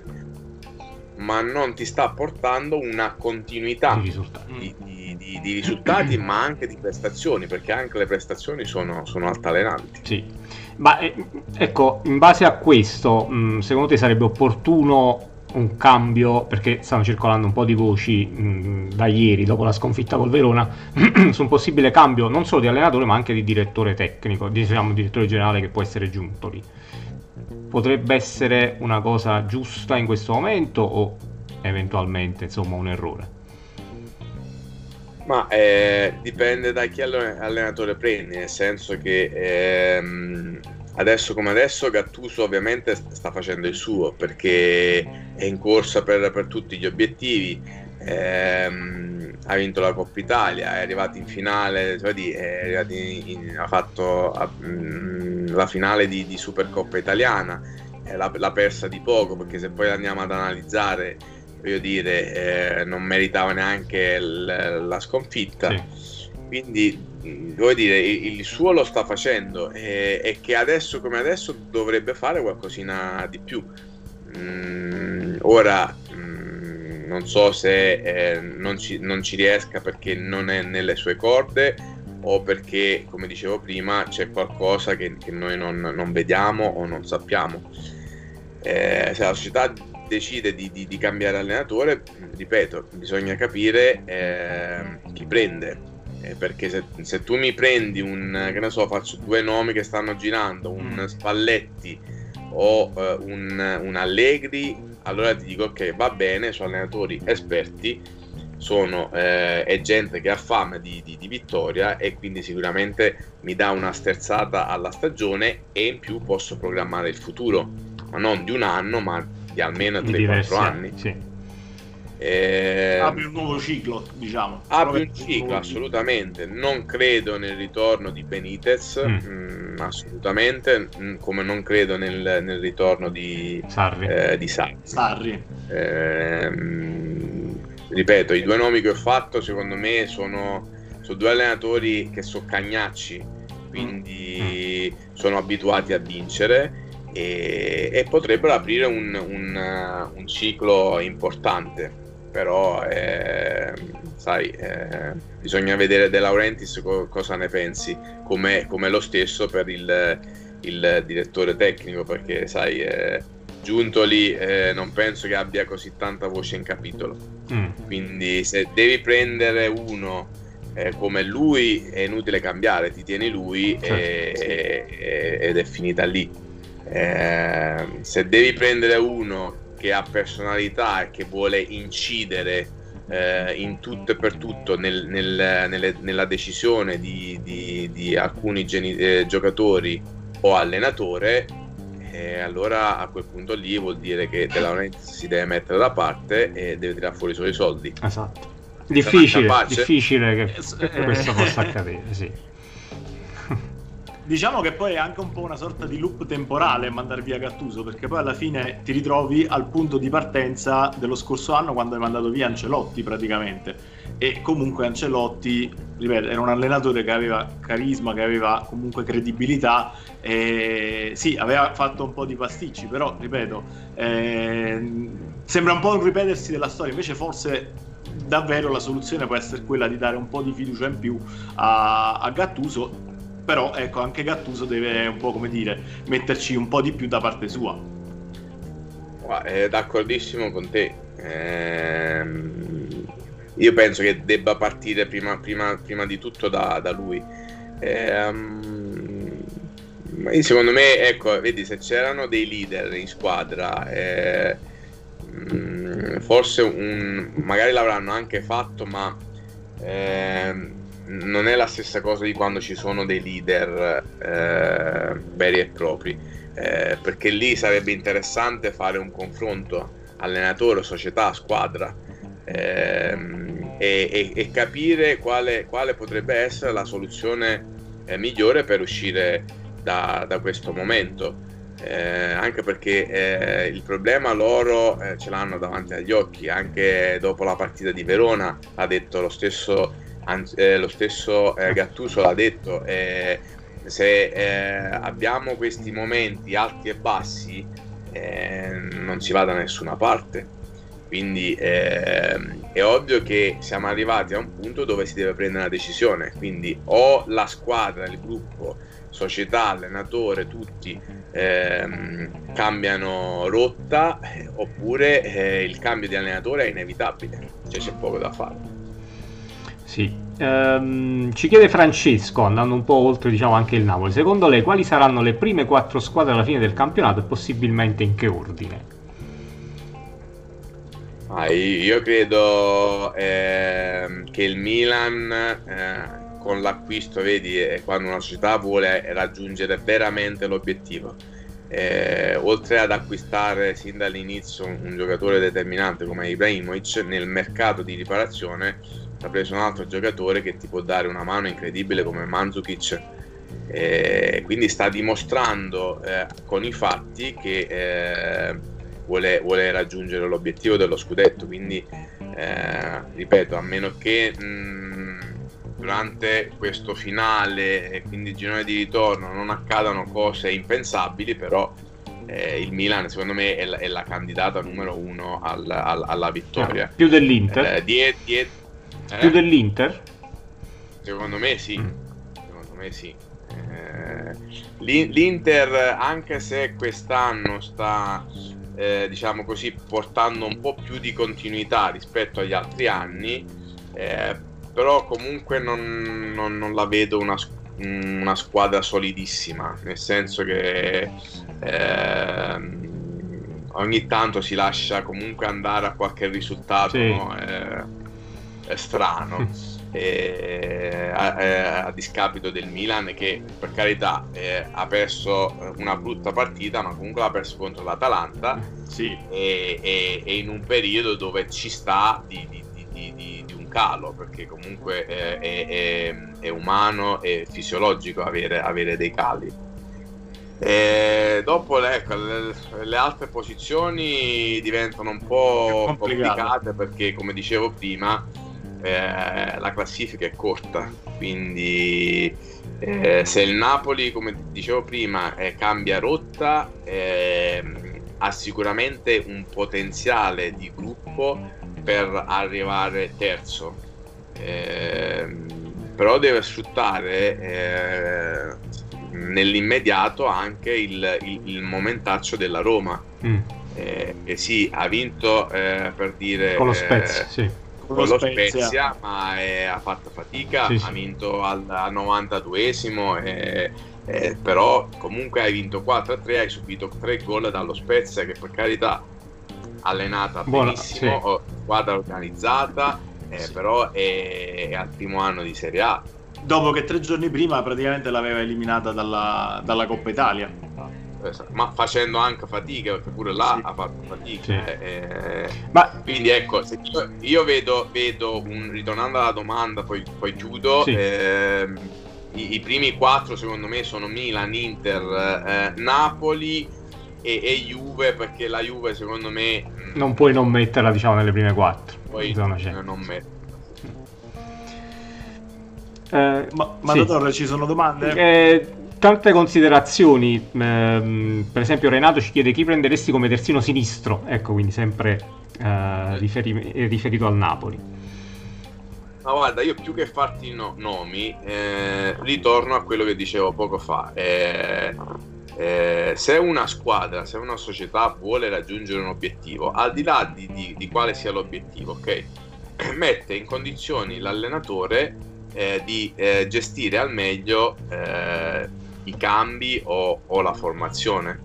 ma non ti sta portando una continuità di risultati, di, di, di, risultati ma anche di prestazioni, perché anche le prestazioni sono, sono altalenanti. Sì, ma eh, ecco, in base a questo, mh, secondo te sarebbe opportuno un cambio, perché stanno circolando un po' di voci mh, da ieri, dopo la sconfitta col Verona, su un possibile cambio non solo di allenatore ma anche di direttore tecnico, diciamo direttore generale che può essere giunto lì. Potrebbe essere una cosa giusta in questo momento o eventualmente insomma un errore? Ma eh, dipende da chi allenatore prendi, nel senso che ehm, adesso come adesso Gattuso ovviamente sta facendo il suo perché è in corsa per, per tutti gli obiettivi. Ehm, ha vinto la Coppa Italia è arrivato in finale cioè di, in, in, ha fatto mh, mm, la finale di, di Supercoppa italiana. Eh, l'ha, l'ha, persa di poco perché se poi andiamo ad analizzare voglio dire eh, non meritava neanche l, la sconfitta. Sì. Quindi vuoi dire, il, suo lo sta facendo e, e, che adesso come adesso dovrebbe fare qualcosina di più. Mm, ora mm, non so se eh, non, ci, non, ci, riesca perché non è nelle sue corde o perché, come dicevo prima, c'è qualcosa che, che noi non, non, vediamo o non sappiamo. Eh, se la società decide di, di, di cambiare allenatore, ripeto, bisogna capire eh, chi prende. Eh, perché se, se, tu mi prendi un, che ne so, faccio due nomi che stanno girando, un mm. Spalletti o eh, un, un Allegri, allora ti dico ok, va bene, sono allenatori esperti, sono, eh, è gente che ha fame di, di, di, vittoria e quindi sicuramente mi dà una sterzata alla stagione e in più posso programmare il futuro, ma non di un anno, ma di almeno 3-4 anni. Sì. Eh, apri un nuovo ciclo, diciamo. Apri un ciclo, assolutamente. Non credo nel ritorno di Benitez, mm. mh, mm, assolutamente, mh, mm, come non credo nel, nel ritorno di Sarri. Eh, di Sarri. Sarri. Eh, mh, ripeto, i due nomi che ho fatto, secondo me, sono, sono due allenatori che sono cagnacci, quindi mm. sono abituati a vincere. E, e potrebbero aprire un, un, un ciclo importante però eh, sai, eh, bisogna vedere De Laurentiis co- cosa ne pensi, come, come lo stesso per il, il, direttore tecnico, perché sai, eh, Giuntoli eh, non penso che abbia così tanta voce in capitolo, mm. quindi se devi prendere uno eh, come lui è inutile cambiare, ti tieni lui certo, e, sì. e, ed è finita lì. Eh, se devi prendere uno che ha personalità e che vuole incidere eh, in tutto e per tutto nel, nel, nelle, nella decisione di, di, di alcuni geni- eh, giocatori o allenatore, eh, allora a quel punto lì vuol dire che De Laurentiis si deve mettere da parte e deve tirare fuori i suoi soldi. Esatto. Difficile, difficile che, che questo possa accadere, sì. Diciamo che poi è anche un po' una sorta di loop temporale mandare via Gattuso, perché poi alla fine ti ritrovi al punto di partenza dello scorso anno quando hai mandato via Ancelotti praticamente. E comunque Ancelotti, ripeto, era un allenatore che aveva carisma, che aveva comunque credibilità. E sì, aveva fatto un po' di pasticci, però ripeto, eh, sembra un po' un ripetersi della storia, invece forse davvero la soluzione può essere quella di dare un po' di fiducia in più a, a Gattuso però ecco anche Gattuso deve un po' come dire metterci un po' di più da parte sua. È d'accordissimo con te. Ehm, io penso che debba partire prima, prima, prima di tutto da, da lui. Ehm, secondo me ecco vedi se c'erano dei leader in squadra eh, mm, forse un, magari l'avranno anche fatto ma eh, non è la stessa cosa di quando ci sono dei leader eh, veri e propri, eh, perché lì sarebbe interessante fare un confronto allenatore, società, squadra ehm, e, e, e, capire quale, quale, potrebbe essere la soluzione eh, migliore per uscire da, da questo momento. Eh, anche perché eh, il problema loro eh, ce l'hanno davanti agli occhi, anche dopo la partita di Verona ha detto lo stesso Anzi, eh, lo stesso eh, Gattuso l'ha detto, eh, se eh, abbiamo questi momenti alti e bassi eh, non si va da nessuna parte. Quindi ehm, è ovvio che siamo arrivati a un punto dove si deve prendere una decisione. Quindi o la squadra, il gruppo, società, allenatore, tutti ehm, cambiano rotta oppure eh, il cambio di allenatore è inevitabile, cioè c'è poco da fare. Sì. Ehm, ci chiede Francesco, andando un po' oltre diciamo anche il Napoli, secondo lei quali saranno le prime quattro squadre alla fine del campionato e possibilmente in che ordine? Ah, io credo eh, che il Milan eh, con l'acquisto, vedi, è quando una società vuole raggiungere veramente l'obiettivo. Eh, oltre ad acquistare sin dall'inizio un, un giocatore determinante come Ibrahimovic nel mercato di riparazione ha preso un altro giocatore che ti può dare una mano incredibile come Mandzukic eh, quindi sta dimostrando eh, con i fatti che eh, vuole, vuole, raggiungere l'obiettivo dello scudetto. Quindi eh, ripeto a meno che mh, durante questo finale e quindi il girone di ritorno non accadano cose impensabili però eh, il Milan secondo me è la, è la candidata numero uno al, al, alla vittoria. Più dell'Inter. Eh, dietro diet- eh? Più dell'Inter? Secondo me sì. Mm. Secondo me sì. Eh, l'Inter, anche se quest'anno sta eh, diciamo così, portando un po' più di continuità rispetto agli altri anni, eh, però comunque non, non, non la vedo una, una, squadra solidissima, nel senso che eh, ogni tanto si lascia comunque andare a qualche risultato sì. no? Strano. eh, a, a, discapito del Milan che per carità eh, ha perso una brutta partita ma comunque l'ha perso contro l'Atalanta. Sì. e, e, e, in un periodo dove ci sta di, di, di, di un calo perché comunque eh, è, è, è, umano e fisiologico avere, avere dei cali. E dopo ecco, le, le, altre posizioni diventano un po' complicate perché come dicevo prima eh, la classifica è corta, quindi eh, se il Napoli, come dicevo prima, eh, cambia rotta, ehm, ha sicuramente un potenziale di gruppo per arrivare terzo, ehm, però deve sfruttare eh, nell'immediato anche il, il, il, momentaccio della Roma. Mm. Eh, che sì, ha vinto eh, per dire con lo Spezia, eh, sì con lo Spezia, Spezia ma è, ha fatto fatica, sì, ha vinto al, al 92esimo, e, e, però comunque hai vinto 4-3, hai subito 3 gol dallo Spezia che per carità allenata Buona, benissimo, sì. squadra organizzata, eh, sì. però è, è, al primo anno di Serie A. Dopo che tre giorni prima praticamente l'aveva eliminata dalla, dalla Coppa Italia ma facendo anche fatica perché pure là sì. ha fatto fatica sì. eh, eh ma... quindi ecco io, io, vedo, vedo un, ritornando alla domanda poi, poi chiudo sì. eh, i, i, primi quattro secondo me sono Milan, Inter, eh, Napoli e, e, Juve perché la Juve secondo me mm, non puoi non metterla diciamo nelle prime quattro poi non metterla eh, ma, ma sì. Dottor, ci sono domande? Eh, tante considerazioni. Ehm, per esempio, Renato ci chiede chi prenderesti come terzino sinistro. Ecco, quindi sempre eh, riferi- riferito al Napoli. Ma guarda, io più che farti no- nomi, eh, ritorno a quello che dicevo poco fa. Eh, eh, se una squadra, se una società vuole raggiungere un obiettivo, al di là di, di, di quale sia l'obiettivo, ok? Mette in condizioni l'allenatore eh, di eh, gestire al meglio eh, cambi o, o la formazione.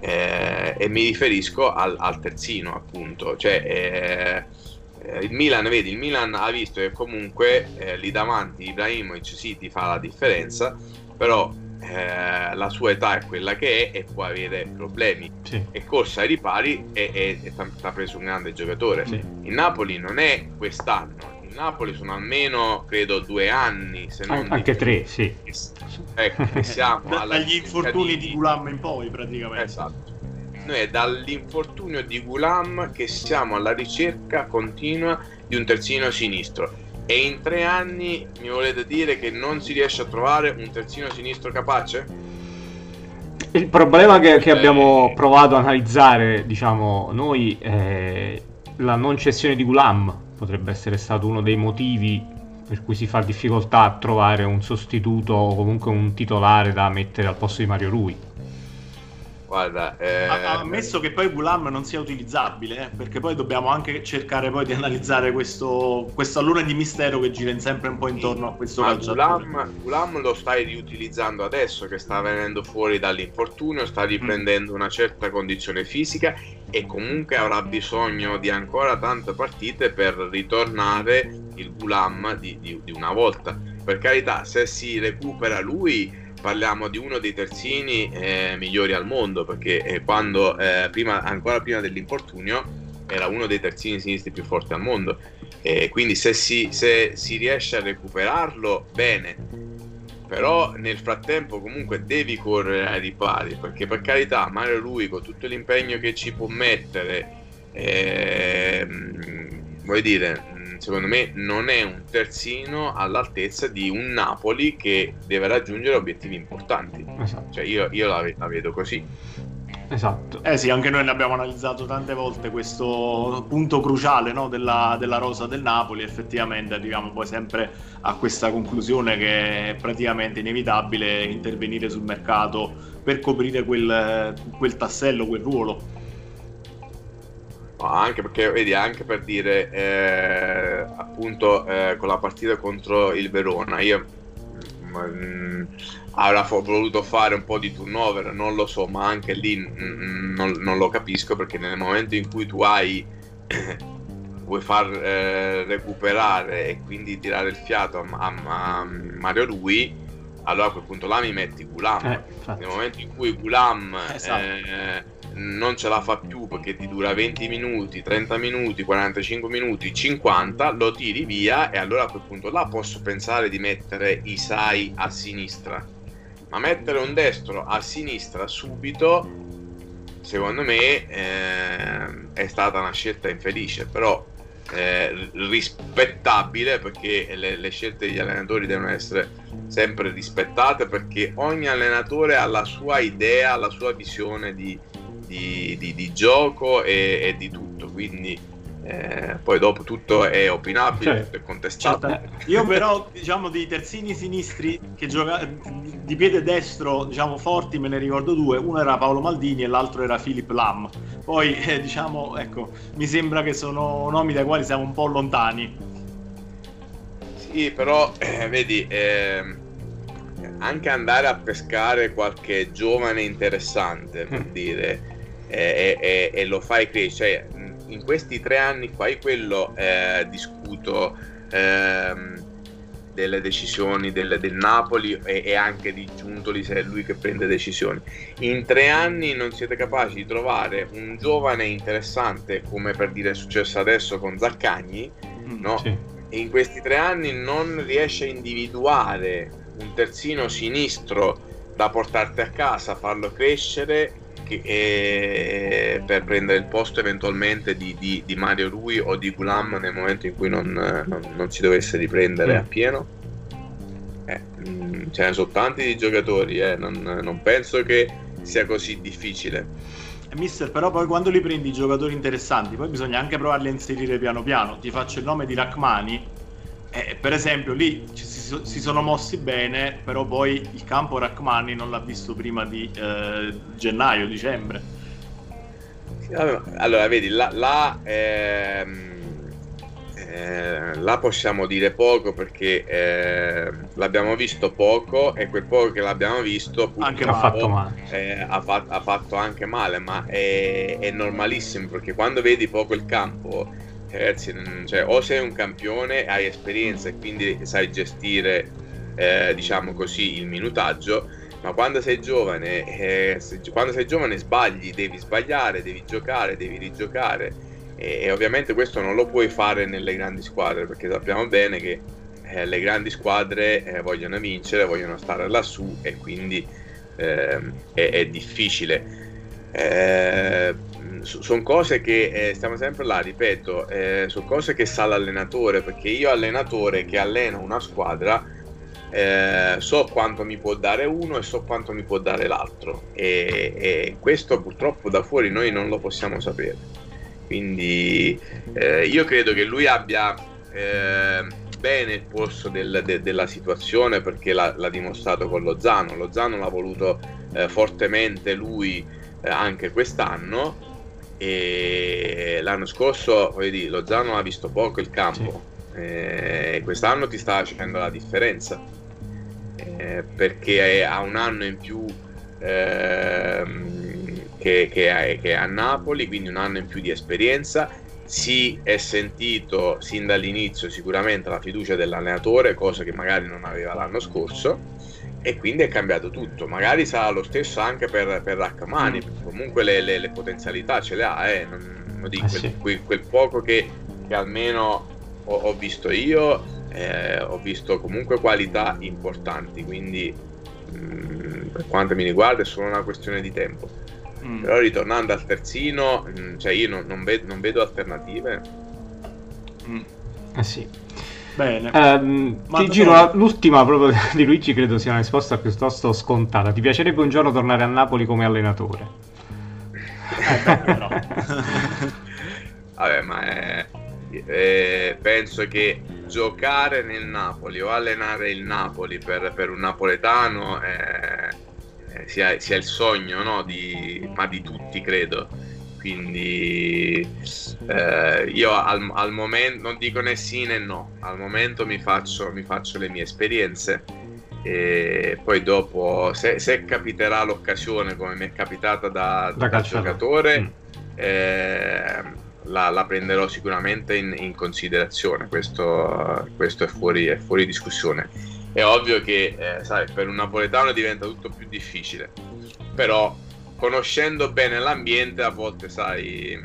Eh, e mi riferisco al, al terzino, appunto. Cioè, eh, il Milan, vedi, il Milan ha visto che comunque eh, lì davanti Ibrahimovic sì ti fa la differenza, però eh, la sua età è quella che è e può avere problemi. Sì. È corsa ai ripari e, ti ha preso un grande giocatore. Sì. Il Napoli non è quest'anno, Napoli sono almeno, credo, due anni, se non anche tre, sì. Ecco, che siamo da, dagli infortuni di... di Gulam in poi, praticamente. Esatto. Noi è dall'infortunio di Gulam che siamo alla ricerca continua di un terzino sinistro. E in tre anni mi volete dire che non si riesce a trovare un terzino sinistro capace? Il problema che, che abbiamo provato a analizzare, diciamo, noi è la non cessione di Gulam potrebbe essere stato uno dei motivi per cui si fa difficoltà a trovare un sostituto o comunque un titolare da mettere al posto di Mario Rui. Guarda, eh... ammesso che poi Gulam non sia utilizzabile, eh, perché poi dobbiamo anche cercare poi di analizzare questo, questo allure di mistero che gira sempre un po' intorno a questo Ma Gulam, Gulam lo stai riutilizzando adesso che sta venendo fuori dall'infortunio, sta riprendendo mm. una certa condizione fisica e comunque avrà bisogno di ancora tante partite per ritornare il Gulam di, di, di una volta. Per carità, se si recupera lui parliamo di uno dei terzini eh, migliori al mondo perché eh, quando eh, prima, ancora prima dell'infortunio era uno dei terzini sinistri più forti al mondo. E quindi se si, se si riesce a recuperarlo bene. Però nel frattempo comunque devi correre ai ripari perché per carità Mario Lui con tutto l'impegno che ci può mettere ehm, vuoi dire secondo me non è un terzino all'altezza di un Napoli che deve raggiungere obiettivi importanti. Esatto. Cioè io, io la, la, vedo così. Esatto. Eh sì, anche noi ne abbiamo analizzato tante volte questo punto cruciale no, della, della, rosa del Napoli. Effettivamente arriviamo poi sempre a questa conclusione che è praticamente inevitabile intervenire sul mercato per coprire quel, quel tassello, quel ruolo. Anche perché, vedi, anche per dire, eh, appunto, eh, con la partita contro il Verona, io mh, mm, avrà voluto fare un po' di turnover, non lo so, ma anche lì mh, mm, non, non, lo capisco perché nel momento in cui tu hai vuoi far eh, recuperare e quindi tirare il fiato a, a, a Mario Rui, allora a quel punto là mi metti Gulam. Eh, nel momento in cui Gulam esatto. Non ce la fa più perché ti dura 20 minuti, 30 minuti, 45 minuti, 50, lo tiri via e allora a quel punto là posso pensare di mettere Isai a sinistra. Ma mettere un destro a sinistra subito, secondo me, eh, è stata una scelta infelice, però eh, rispettabile perché le, le, scelte degli allenatori devono essere sempre rispettate perché ogni allenatore ha la sua idea, la sua visione di, di, di, di gioco e, e, di tutto quindi eh, poi dopo tutto è opinabile, cioè, tutto è contestabile. Certo. Io però, diciamo, di terzini sinistri che gioca di piede destro, diciamo, forti, me ne ricordo due. Uno era Paolo Maldini e l'altro era Philip Lam. Poi, eh, diciamo, ecco, mi sembra che sono nomi dai quali siamo un po' lontani. Sì, però, eh, vedi, ehm, anche andare a pescare qualche giovane interessante, per mm. dire, eh, e, e, lo fai crescere. Cioè, in questi tre anni qua, quello eh, discuto ehm, delle decisioni del, del Napoli e, e, anche di Giuntoli se è lui che prende decisioni. In tre anni non siete capaci di trovare un giovane interessante come per dire è successo adesso con Zaccagni, mm, no? Sì. E in questi tre anni non riesce a individuare un terzino sinistro da portarti a casa, farlo crescere e per prendere il posto eventualmente di, di, di, Mario Rui o di Gulam nel momento in cui non, non, non si dovesse riprendere mm. a pieno. Eh, mm, ce ne sono tanti di giocatori, eh, non, non, penso che sia così difficile. Eh, mister, però poi quando li prendi i giocatori interessanti, poi bisogna anche provarli a inserire piano piano. Ti faccio il nome di Rachmani, eh, per esempio lì ci, si, si, sono mossi bene, però poi il campo Rachmani non l'ha visto prima di eh, gennaio, dicembre. Allora, vedi, là, là, ehm, eh, là, possiamo dire poco perché eh, l'abbiamo visto poco e quel poco che l'abbiamo visto anche ha fatto male. Eh, ha, fa- ha, fatto anche male, ma è, è normalissimo perché quando vedi poco il campo ragazzi, cioè, o sei un campione, hai esperienza e quindi sai gestire, eh, diciamo così, il minutaggio, ma quando sei giovane, eh, se, quando sei giovane sbagli, devi sbagliare, devi giocare, devi rigiocare e, e, ovviamente questo non lo puoi fare nelle grandi squadre perché sappiamo bene che eh, le grandi squadre eh, vogliono vincere, vogliono stare lassù e quindi ehm, è, è, difficile. Eh, sono cose che eh, stiamo sempre là, ripeto, eh, sono cose che sa l'allenatore, perché io allenatore che allena una squadra eh, so quanto mi può dare uno e so quanto mi può dare l'altro e, e questo purtroppo da fuori noi non lo possiamo sapere. Quindi eh, io credo che lui abbia eh, bene il polso del, de, della situazione perché l'ha, l'ha, dimostrato con lo Zano. Lo Zano l'ha voluto eh, fortemente lui anche quest'anno e l'anno scorso dire, Lozano ha visto poco il campo. Sì. e quest'anno ti sta facendo la differenza. Eh, perché ha un anno in più ehm, che, che, che, è, a Napoli quindi un anno in più di esperienza. Si è sentito sin dall'inizio sicuramente la fiducia dell'allenatore cosa che magari non aveva l'anno scorso e quindi è cambiato tutto. Magari sarà lo stesso anche per, per Rachmani, mm. comunque le, le, le, potenzialità ce le ha, eh. non, non dico, eh sì. quel, quel, poco che, che almeno ho, ho, visto io, eh, ho visto comunque qualità importanti, quindi mh, mm, per quanto mi riguarda è solo una questione di tempo. Mm. Però ritornando al terzino, mh, mm, cioè io non, non, vedo, non vedo alternative. Mm. Eh sì. Bene. Um, ti giro la, l'ultima proprio di Luigi, credo sia una risposta piuttosto scontata. Ti piacerebbe un giorno tornare a Napoli come allenatore? Eh, Vabbè, ma è, eh, penso che giocare nel Napoli o allenare il Napoli per, per un napoletano è, sia, sia, il sogno, no? di, ma di tutti credo. Quindi eh, io al, al, momento non dico né sì né no, al momento mi faccio, mi faccio le mie esperienze e poi dopo se, se capiterà l'occasione come mi è capitata da, da, da giocatore mm. eh, la, la, prenderò sicuramente in, in considerazione. Questo, questo è, fuori, è, fuori, discussione. È ovvio che eh, sai, per un napoletano diventa tutto più difficile però conoscendo bene l'ambiente a volte sai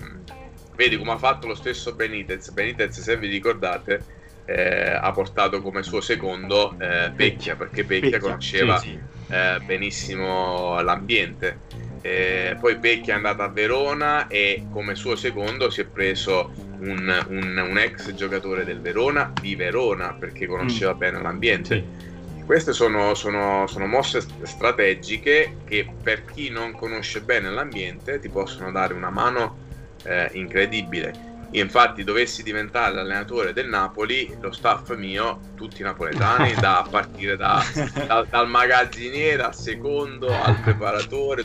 vedi come ha fatto lo stesso Benitez Benitez se vi ricordate eh, ha portato come suo secondo eh, Pecchia perché Pecchia, Pecchia conosceva sì, sì. Eh, benissimo l'ambiente eh, poi Pecchia è andato a Verona e come suo secondo si è preso un, un, un ex giocatore del Verona di Verona perché conosceva mm. bene l'ambiente sì. Queste sono, sono, sono, mosse strategiche che per chi non conosce bene l'ambiente ti possono dare una mano eh, incredibile. Io infatti dovessi diventare l'allenatore del Napoli, lo staff mio, tutti napoletani, da, a partire da, da, dal magazziniere al secondo al preparatore,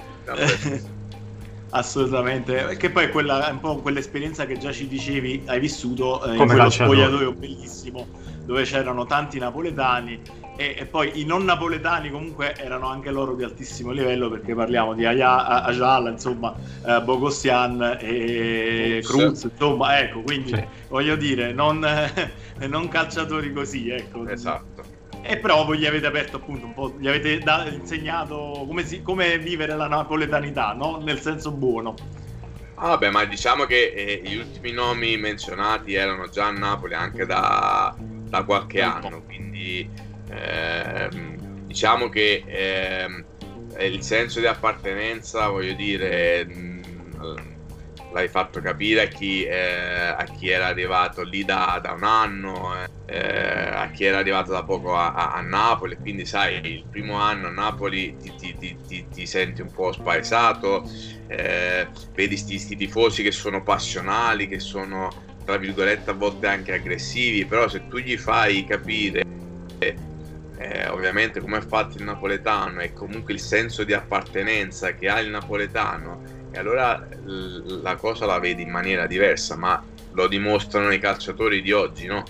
Assolutamente, che poi è, quella, è un po' quell'esperienza che già ci dicevi, hai vissuto eh, in quello spogliatoio bellissimo dove c'erano tanti napoletani e, e, poi i non napoletani comunque erano anche loro di altissimo livello perché parliamo di Aya, Ajala, insomma, eh, Bogossian e Cruz, insomma, ecco, quindi sì. voglio dire, non, non, calciatori così, ecco. Esatto. E però voi gli avete aperto appunto un po', gli avete da, insegnato come, si, come, vivere la napoletanità, no? Nel senso buono. Ah, vabbè, ma diciamo che eh, gli ultimi nomi menzionati erano già a Napoli anche da, da qualche anno, quindi diciamo che ehm, il senso di appartenenza, voglio dire, mm, l'hai fatto capire a chi, eh, a chi, era arrivato lì da, da un anno, eh, a chi era arrivato da poco a, a, a, Napoli, quindi sai, il primo anno a Napoli ti, ti, ti, ti senti un po' spaesato, eh, vedi questi tifosi che sono passionali, che sono tra virgolette a volte anche aggressivi, però se tu gli fai capire eh, ovviamente come è fatto il napoletano e comunque il senso di appartenenza che ha il napoletano e allora la cosa la vedi in maniera diversa ma lo dimostrano i calciatori di oggi no?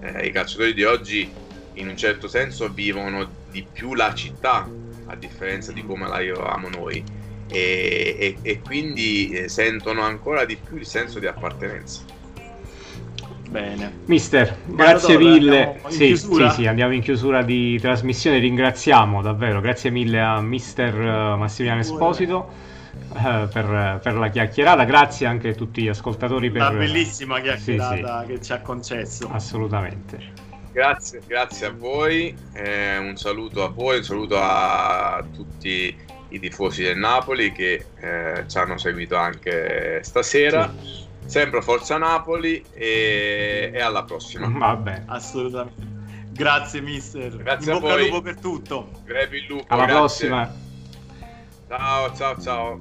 Eh, i calciatori di oggi in un certo senso vivono di più la città a differenza di come la vivevamo noi e, e, e quindi eh, sentono ancora di più il senso di appartenenza Bene. Mister, grazie mille. Sì, sì, sì, andiamo in chiusura di trasmissione. Ringraziamo davvero, grazie mille a Mister eh, Massimiliano Esposito uh, per, per, la chiacchierata. Grazie anche a tutti gli ascoltatori per la bellissima chiacchierata sì, sì. che ci ha concesso. Assolutamente. Grazie, grazie a voi, eh, un saluto a voi, un saluto a tutti i tifosi del Napoli che eh, ci hanno seguito anche stasera. Sì Sempre Forza Napoli e, e alla prossima. Vabbè, assolutamente. Grazie mister. Grazie in a voi. lupo per tutto. Grevi il lupo. Alla grazie. prossima. Ciao ciao ciao.